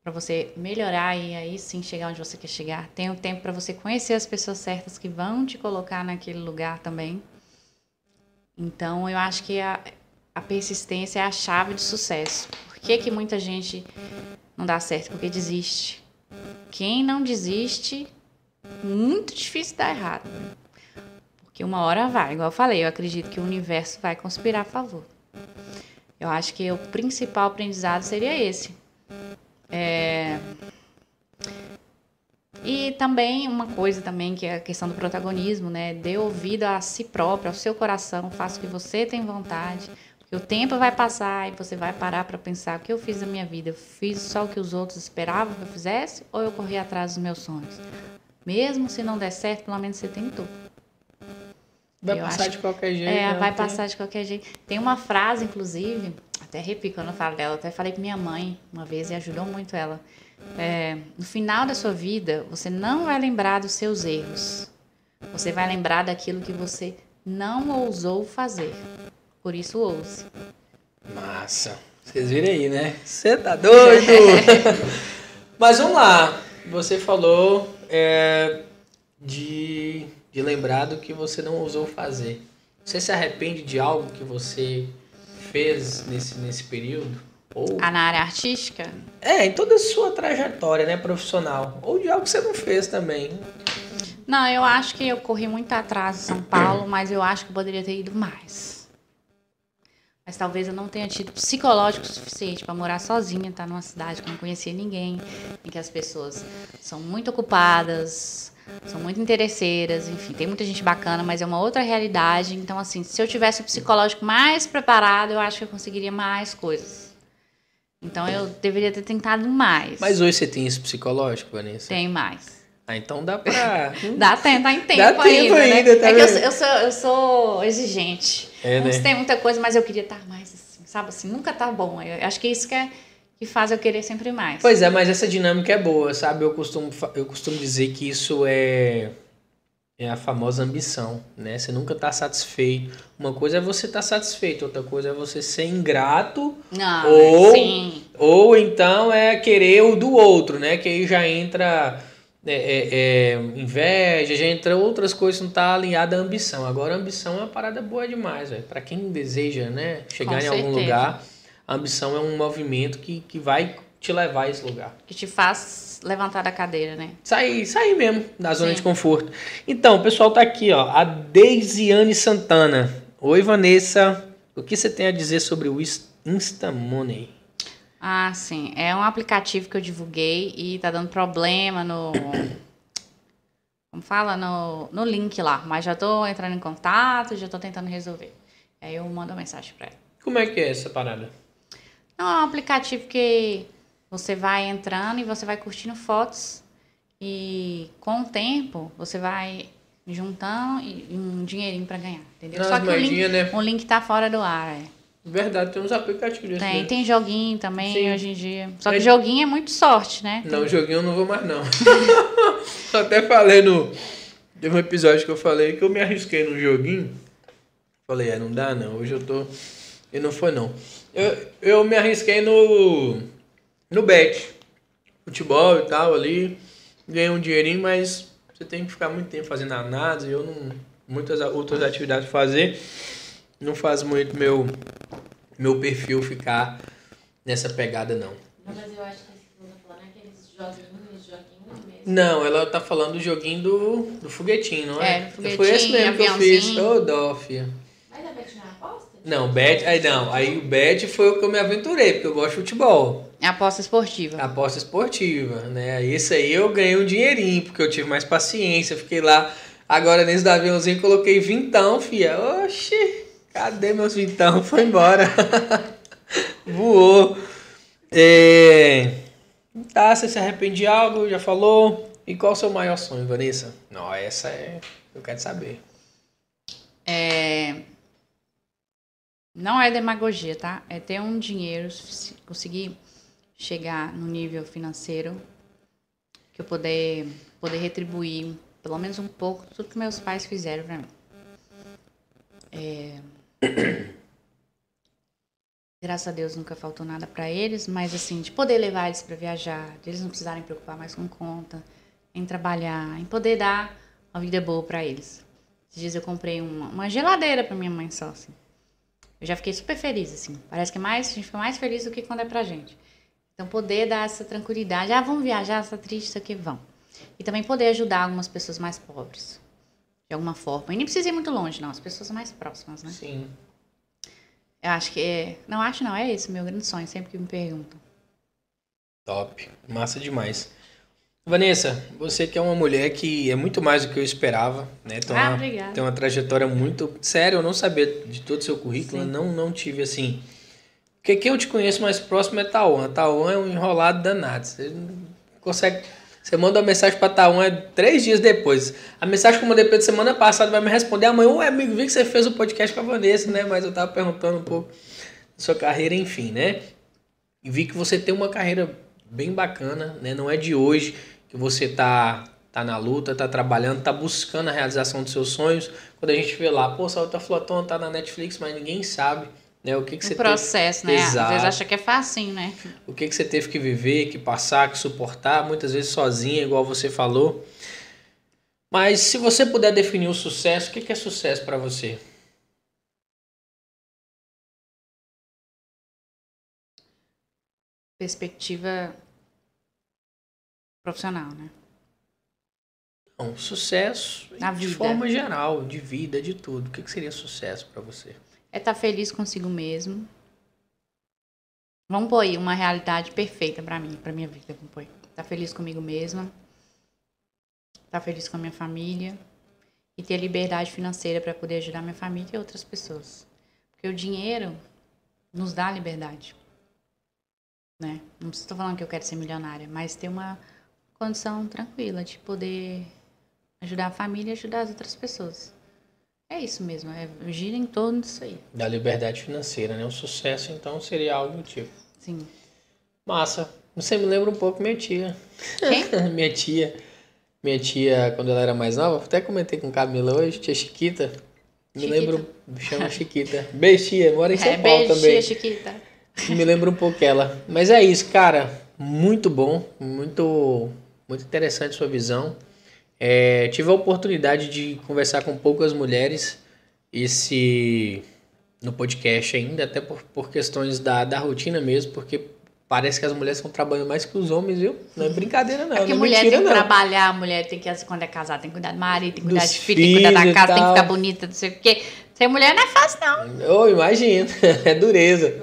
para você melhorar e aí sim chegar onde você quer chegar. Tem um tempo para você conhecer as pessoas certas que vão te colocar naquele lugar também. Então, eu acho que a, a persistência é a chave de sucesso. Por que, que muita gente não dá certo? Porque desiste. Quem não desiste, muito difícil dar errado. Porque uma hora vai, igual eu falei, eu acredito que o universo vai conspirar a favor. Eu acho que o principal aprendizado seria esse. É... E também uma coisa também que é a questão do protagonismo, né? Dê ouvido a si próprio, ao seu coração, faça o que você tem vontade. Porque O tempo vai passar e você vai parar para pensar o que eu fiz na minha vida. Eu fiz só o que os outros esperavam que eu fizesse ou eu corri atrás dos meus sonhos? Mesmo se não der certo, pelo menos você tentou. Vai Eu passar acho de qualquer jeito. É, né? vai Tem- passar de qualquer jeito. Tem uma frase, inclusive, até arrepio quando eu falo dela, até falei com minha mãe uma vez e ajudou muito ela. É, no final da sua vida, você não vai lembrar dos seus erros. Você vai lembrar daquilo que você não ousou fazer. Por isso, ouse. Massa. Vocês viram aí, né? Você tá doido? Mas vamos lá. Você falou é, de, de lembrar do que você não ousou fazer. Você se arrepende de algo que você fez nesse, nesse período? Ou, Ah, na área artística, é, em toda a sua trajetória né, profissional. Ou de algo que você não fez também. Não, eu acho que eu corri muito atrás em São Paulo, mas eu acho que eu poderia ter ido mais. Mas talvez eu não tenha tido psicológico suficiente para morar sozinha, estar numa cidade que não conhecia ninguém, em que as pessoas são muito ocupadas, são muito interesseiras, enfim, tem muita gente bacana, mas é uma outra realidade. Então, assim, se eu tivesse o psicológico mais preparado, eu acho que eu conseguiria mais coisas. Então, eu deveria ter tentado mais. Mas hoje você tem isso psicológico, Vanessa? tem mais. Ah, então dá pra. Dá tempo, tá em tempo, Dá tempo ainda, ainda, né? tá é que eu, eu sou, eu sou exigente. É, não né? tem muita coisa, mas eu queria estar mais assim, sabe assim? Nunca tá bom. Eu acho que isso que, é, que faz eu querer sempre mais. Pois é, mas essa dinâmica é boa, sabe? Eu costumo, eu costumo dizer que isso é, é a famosa ambição, né? Você nunca tá satisfeito. Uma coisa é você estar satisfeito, outra coisa é você ser ingrato, Não, Ou- sim. ou então é querer o do outro, né? Que aí já entra é, é, é, inveja, já entra outras coisas, não tá alinhada à ambição. Agora a ambição é uma parada boa demais, velho. Pra quem deseja, né, chegar Com em algum certeza. lugar, a ambição é um movimento que, que vai te levar a esse lugar. Que te faz levantar da cadeira, né? Sair, sair mesmo da zona Sim. de conforto. Então, o pessoal tá aqui, ó. A Deisiane Santana. Oi, Vanessa. O que você tem a dizer sobre o Ins- Insta Money? Ah, sim. É um aplicativo que eu divulguei e tá dando problema no. Como fala? No, no link lá. Mas já tô entrando em contato, já tô tentando resolver. Aí eu mando uma mensagem pra ela. Como é que é essa parada? Não, é um aplicativo que você vai entrando e você vai curtindo fotos. E com o tempo, você vai juntando e- um dinheirinho pra ganhar, entendeu? Nas Só que o link, né? o link tá fora do ar, é. Verdade, tem uns aplicativos desse Tem, mesmo. tem joguinho também Sim. hoje em dia. Só que Mas- joguinho é muito sorte, né? Não, joguinho eu não vou mais, não. Até falei no... Teve um episódio que eu falei que eu me arrisquei no joguinho. Falei, é, não dá não, hoje eu tô... E não foi não. Eu, eu me arrisquei no... No bet. Futebol e tal ali. Ganhei um dinheirinho, mas você tem que ficar muito tempo fazendo análise. Eu não... Muitas outras atividades fazer. Não faz muito meu... Meu perfil ficar nessa pegada, não. Não, mas eu acho que esse que você tá falando é aqueles joguinhos, joguinhos mesmo. Não, ela tá falando do joguinho do, do foguetinho, não é? É, do Foi esse foguetinho, mesmo que eu fiz. Ô, dó, filha. Mas a Bet não é aposta? Não, bet, aí não. Aí o bet foi o que eu me aventurei, porque eu gosto de futebol. É aposta esportiva. Aposta esportiva, né? Esse aí eu ganhei um dinheirinho, porque eu tive mais paciência, fiquei lá. Agora nesse do aviãozinho coloquei vintão, filha. Oxi, cadê meus vintão? Foi embora. Voou. É... Tá, você se arrepende de algo, já falou. E qual o seu maior sonho, Vanessa? Não, essa é. Eu quero saber. É... Não é demagogia, tá? É ter um dinheiro, conseguir chegar no nível financeiro que eu poder, poder retribuir pelo menos um pouco tudo que meus pais fizeram pra mim. É... Graças a Deus nunca faltou nada pra eles, mas assim, de poder levar eles pra viajar, de eles não precisarem preocupar mais com conta, em trabalhar, em poder dar uma vida boa pra eles. Esses dias eu comprei uma, uma geladeira pra minha mãe só, assim. Eu já fiquei super feliz, assim. Parece que mais, a gente fica mais feliz do que quando é pra gente. Então, poder dar essa tranquilidade. Ah, vamos viajar, está triste, isso aqui, vão. E também poder ajudar algumas pessoas mais pobres. De alguma forma. E nem precisa ir muito longe, não. As pessoas mais próximas, né? Sim. Eu acho que é... Não, acho não. É esse o meu grande sonho, sempre que me perguntam. Top. Massa demais. Vanessa, você que é uma mulher que é muito mais do que eu esperava, né? Tem Ah, uma, obrigada. tem uma trajetória muito. Sério, eu não sabia de todo o seu currículo, Sim. não, não tive assim. Porque quem eu te conheço mais próximo é Tauan. Tauan é um enrolado danado. Você não consegue. Você manda uma mensagem pra Tauan é três dias depois. A mensagem que eu mandei pra ele semana passada vai me responder amanhã. Ué, amigo, vi que você fez o podcast com a Vanessa, né? Mas eu tava perguntando um pouco da sua carreira, enfim, né? E vi que você tem uma carreira bem bacana, né? Não é de hoje que você tá, tá na luta, tá trabalhando, tá buscando a realização dos seus sonhos. Quando a gente vê lá, pô, Salta Flotão tá na Netflix, mas ninguém sabe, né? O que que O você processo, teve... né? Às Exato. vezes acha que é facinho, né? O que que você teve que viver, que passar, que suportar, muitas vezes sozinha, igual você falou. Mas se você puder definir o sucesso, o que que é sucesso para você? Perspectiva profissional, né? Não, sucesso Na de vida. forma geral, de vida, de tudo. O que que seria sucesso para você? É estar feliz consigo mesmo. Vamos pôr aí uma realidade perfeita pra mim, pra minha vida. Vamos pôr. Tá feliz comigo mesma. Tá feliz com a minha família. E ter liberdade financeira pra poder ajudar minha família e outras pessoas. Porque o dinheiro nos dá liberdade. Né? Não estou falando que eu quero ser milionária, mas ter uma condição tranquila de poder ajudar a família e ajudar as outras pessoas. É isso mesmo, é, gira em torno disso aí. Da liberdade financeira, né? O sucesso, então, seria algo do tipo. Sim. Massa. Você me lembra um pouco minha tia. Quem? minha tia. Minha tia, quando ela era mais nova, até comentei com Camila hoje, tia Chiquita. Me Chiquita. lembro, chama Chiquita. Beijo, tia. Mora em São É, Paulo beijo, também. tia Chiquita. Me lembra um pouco ela. Mas é isso, cara. Muito bom, muito, muito interessante sua visão. É, tive a oportunidade de conversar com poucas mulheres esse no podcast ainda, até por, por questões da, da rotina mesmo, porque parece que as mulheres estão trabalhando mais que os homens, viu? Não é brincadeira, não. É porque não é mulher mentira, tem que não. trabalhar, mulher tem que, quando é casada, tem que cuidar do marido, tem que cuidar Dos de filho, tem que cuidar da casa, tem que tal. ficar bonita, não sei o quê. Ser mulher não é fácil, não. Eu imagino, é dureza.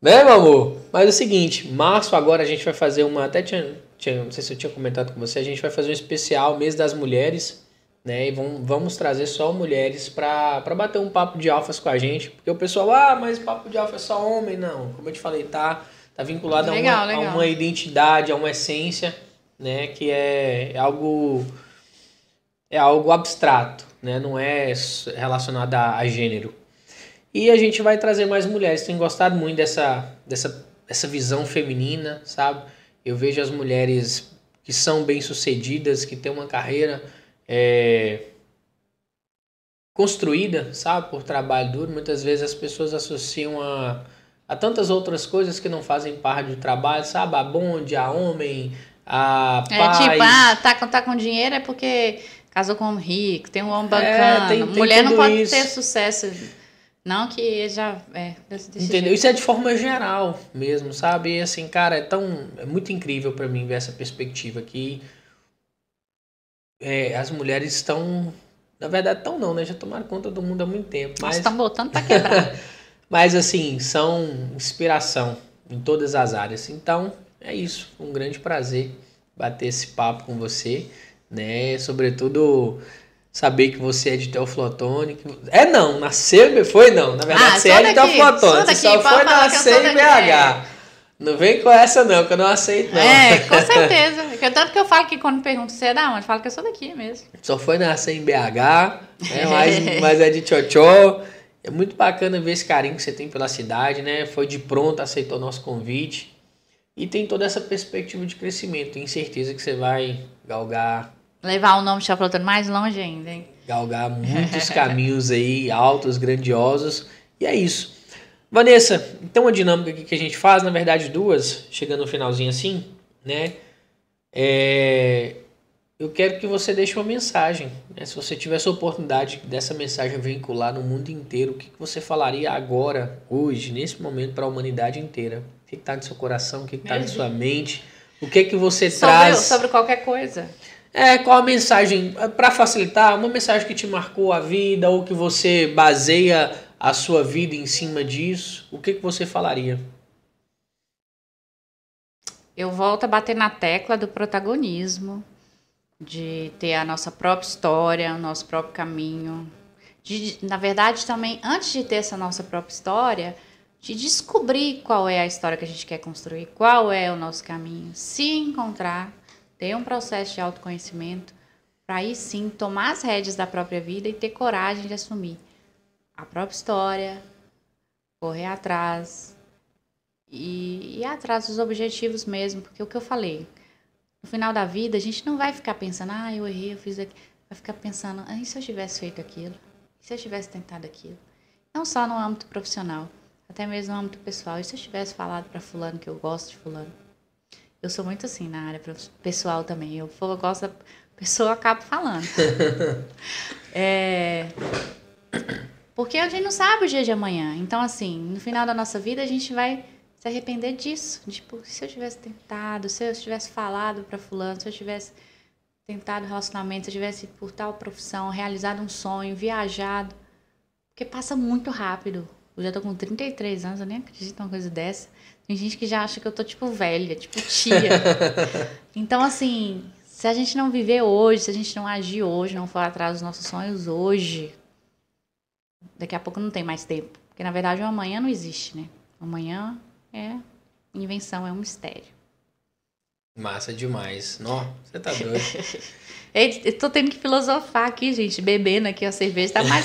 Né, meu amor? Mas é o seguinte, março agora a gente vai fazer uma. Até tinha, tinha- não sei se eu tinha comentado com você, a gente vai fazer um especial mês das mulheres, né? E vamos, vamos trazer só mulheres pra bater um papo de alfas com a gente. Porque o pessoal, ah, mas papo de alfa é só homem. Não, como eu te falei, tá, tá vinculado a, Legal, uma, a legal. uma identidade, a uma essência, né? Que é, é algo. É algo abstrato, né? Não é relacionado a, a gênero. E a gente vai trazer mais mulheres. Tenho gostado muito dessa, dessa, dessa visão feminina, sabe? Eu vejo as mulheres que são bem-sucedidas, que têm uma carreira é, construída, sabe? Por trabalho duro. Muitas vezes as pessoas associam a, a tantas outras coisas que não fazem parte do trabalho, sabe? A bonde, a homem, a É paz. tipo, ah, tá, com- tá com dinheiro é porque casou com um rico, tem um homem É, bacana. tem- tem mulher não pode isso. ter sucesso. Não que já. É, Entendeu? jeito. Isso é de forma geral mesmo, sabe? E assim, cara, é tão. É muito incrível pra mim ver essa perspectiva que é, as mulheres estão. Na verdade, estão não, né? Já tomaram conta do mundo há muito tempo. Mas, estamos botando pra quebrar. mas assim, são inspiração em todas as áreas. Então, é isso. Um grande prazer bater esse papo com você, né? Sobretudo saber que você é de Teoflotone. que- É não, nasceu, foi não. Na verdade, Ah, você é de Teoflotone. Você só foi nascer em BH. Não vem com essa não, que eu não aceito não. é, com certeza. Porque Tanto que eu falo que quando pergunto você é da onde, eu falo que eu sou daqui mesmo. Só foi nascer em BH, né? mas, mas é de Tchotchó. É muito bacana ver esse carinho que você tem pela cidade, né? Foi de pronto, aceitou nosso convite. E tem toda essa perspectiva de crescimento. Tenho certeza que você vai galgar, Levar o nome de Chapelotano mais longe ainda, hein? galgar muitos caminhos aí, altos, grandiosos. E é isso. Vanessa, então a dinâmica que a gente faz, na verdade, duas, chegando no finalzinho assim, né? É, eu quero que você deixe uma mensagem. né? Se você tivesse a oportunidade dessa mensagem vincular no mundo inteiro, o que, que você falaria agora, hoje, nesse momento, para a humanidade inteira? O que está no seu coração? O que está na sua mente? O que que você Sobre, traz? sobre qualquer coisa. É, qual a mensagem, para facilitar, uma mensagem que te marcou a vida ou que você baseia a sua vida em cima disso, o que, que você falaria? eu volto a bater na tecla do protagonismo, de ter a nossa própria história, o nosso próprio caminho. De, na verdade, também, antes de ter essa nossa própria história, de descobrir qual é a história que a gente quer construir, qual é o nosso caminho, se encontrar, ter um processo de autoconhecimento, para aí sim tomar as rédeas da própria vida e ter coragem de assumir a própria história, correr atrás e ir atrás dos objetivos mesmo, porque o que eu falei, no final da vida a gente não vai ficar pensando, ah, eu errei, eu fiz aquilo, vai ficar pensando, ah, e se eu tivesse feito aquilo? E se eu tivesse tentado aquilo? Não só no âmbito profissional, até mesmo no âmbito pessoal. E se eu tivesse falado para fulano que eu gosto de fulano? Eu sou muito assim na área pessoal também. Eu, eu gosto da pessoa, acaba falando. é, porque a gente não sabe o dia de amanhã. Então, assim, no final da nossa vida, a gente vai se arrepender disso. Tipo, se eu tivesse tentado, se eu tivesse falado para fulano, se eu tivesse tentado relacionamento, se eu tivesse por tal profissão, realizado um sonho, viajado. Porque passa muito rápido. Eu já tô com 33 anos, eu nem acredito numa coisa dessa. Tem gente que já acha que eu tô, tipo, velha, tipo, tia. então, assim, se a gente não viver hoje, se a gente não agir hoje, não for atrás dos nossos sonhos hoje, daqui a pouco não tem mais tempo. Porque na verdade o amanhã não existe, né? Amanhã é invenção, é um mistério. Massa demais. Nó, você tá doido. Eu tô tendo que filosofar aqui, gente, bebendo aqui a cerveja. Tá mais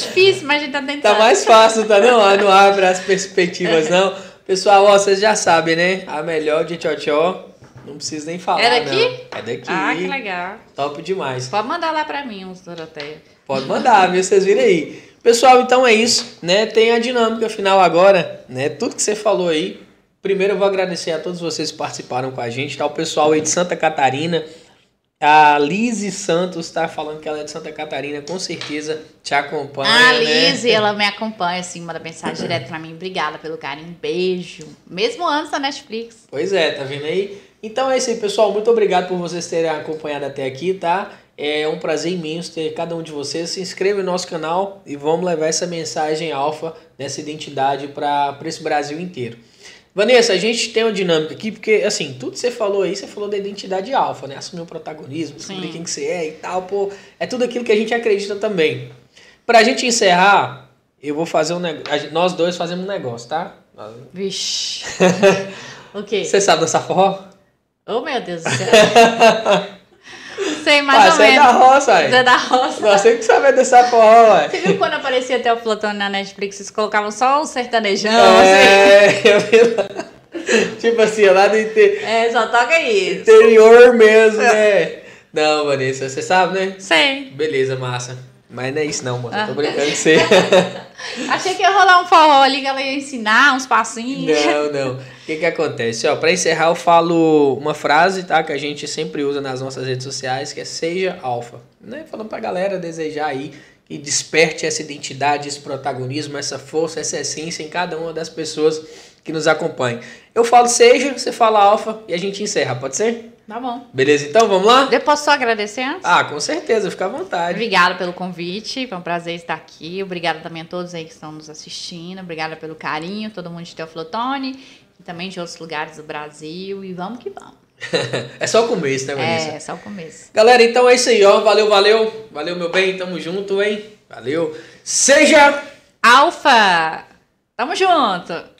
difícil, mas a gente tá tentando. Tá mais fácil, tá? Não, não abre as perspectivas, não. Pessoal, ó, vocês já sabem, né? A melhor de tchau não precisa nem falar. É daqui? Não. É daqui. Ah, que legal. Top demais. Pode mandar lá pra mim uns Doroteia. Pode mandar, viu? Vocês virem aí. Pessoal, então é isso, né? Tem a dinâmica final agora, né? Tudo que você falou aí. Primeiro eu vou agradecer a todos vocês que participaram com a gente, tá? O pessoal aí de Santa Catarina. A Lise Santos está falando que ela é de Santa Catarina, com certeza te acompanha. Né? Lise, ela me acompanha, assim, manda mensagem direto pra mim. Obrigada pelo carinho, beijo. Mesmo antes da Netflix. Pois é, tá vendo aí? Então é isso aí, pessoal. Muito obrigado por vocês terem acompanhado até aqui, tá? É um prazer imenso ter cada um de vocês. Se inscreva no nosso canal e vamos levar essa mensagem alfa dessa identidade para esse Brasil inteiro. Vanessa, a gente tem uma dinâmica aqui, porque, assim, tudo que você falou aí, você falou da identidade alfa, né? Assumir o protagonismo, descobrir quem que você é e tal, pô. É tudo aquilo que a gente acredita também. Pra gente encerrar, eu vou fazer um negócio. Nós dois fazemos um negócio, tá? Vixe. o quê? Você sabe dançar forró? Oh, meu Deus do céu. Sei mais ah, ou você menos. é da roça, aí. Você é da roça. Temos que saber dançar forró, ué. Você viu quando aparecia até o Plutônio na Netflix, vocês colocavam só o sertanejão? É, eu vi lá. Tipo assim, lá do inter... Assim? É, só toca isso. interior mesmo, né? Não, Vanessa, você sabe, né? Sei. Beleza, massa. Mas não é isso não, mano. Eu tô brincando com você. Achei que ia rolar um forró ali que ela ia ensinar uns passinhos. Não, não. O que que acontece? Ó, pra encerrar eu falo uma frase, tá? Que a gente sempre usa nas nossas redes sociais, que é seja alfa. Né? Falando pra galera desejar aí que desperte essa identidade, esse protagonismo, essa força, essa essência em cada uma das pessoas que nos acompanham. Eu falo seja, você fala alfa e a gente encerra, pode ser? Tá bom. Beleza, então vamos lá? Eu posso só agradecer antes? Ah, com certeza, fica à vontade. Obrigada pelo convite, foi um prazer estar aqui. Obrigada também a todos aí que estão nos assistindo. Obrigada pelo carinho, todo mundo de Teoflotone e também de outros lugares do Brasil. E vamos que vamos. é só o começo, né, Vanessa? É, é só o começo. Galera, então é isso aí, ó. Valeu, valeu. Valeu, meu bem. Tamo junto, hein? Valeu. Seja Alfa! Tamo junto!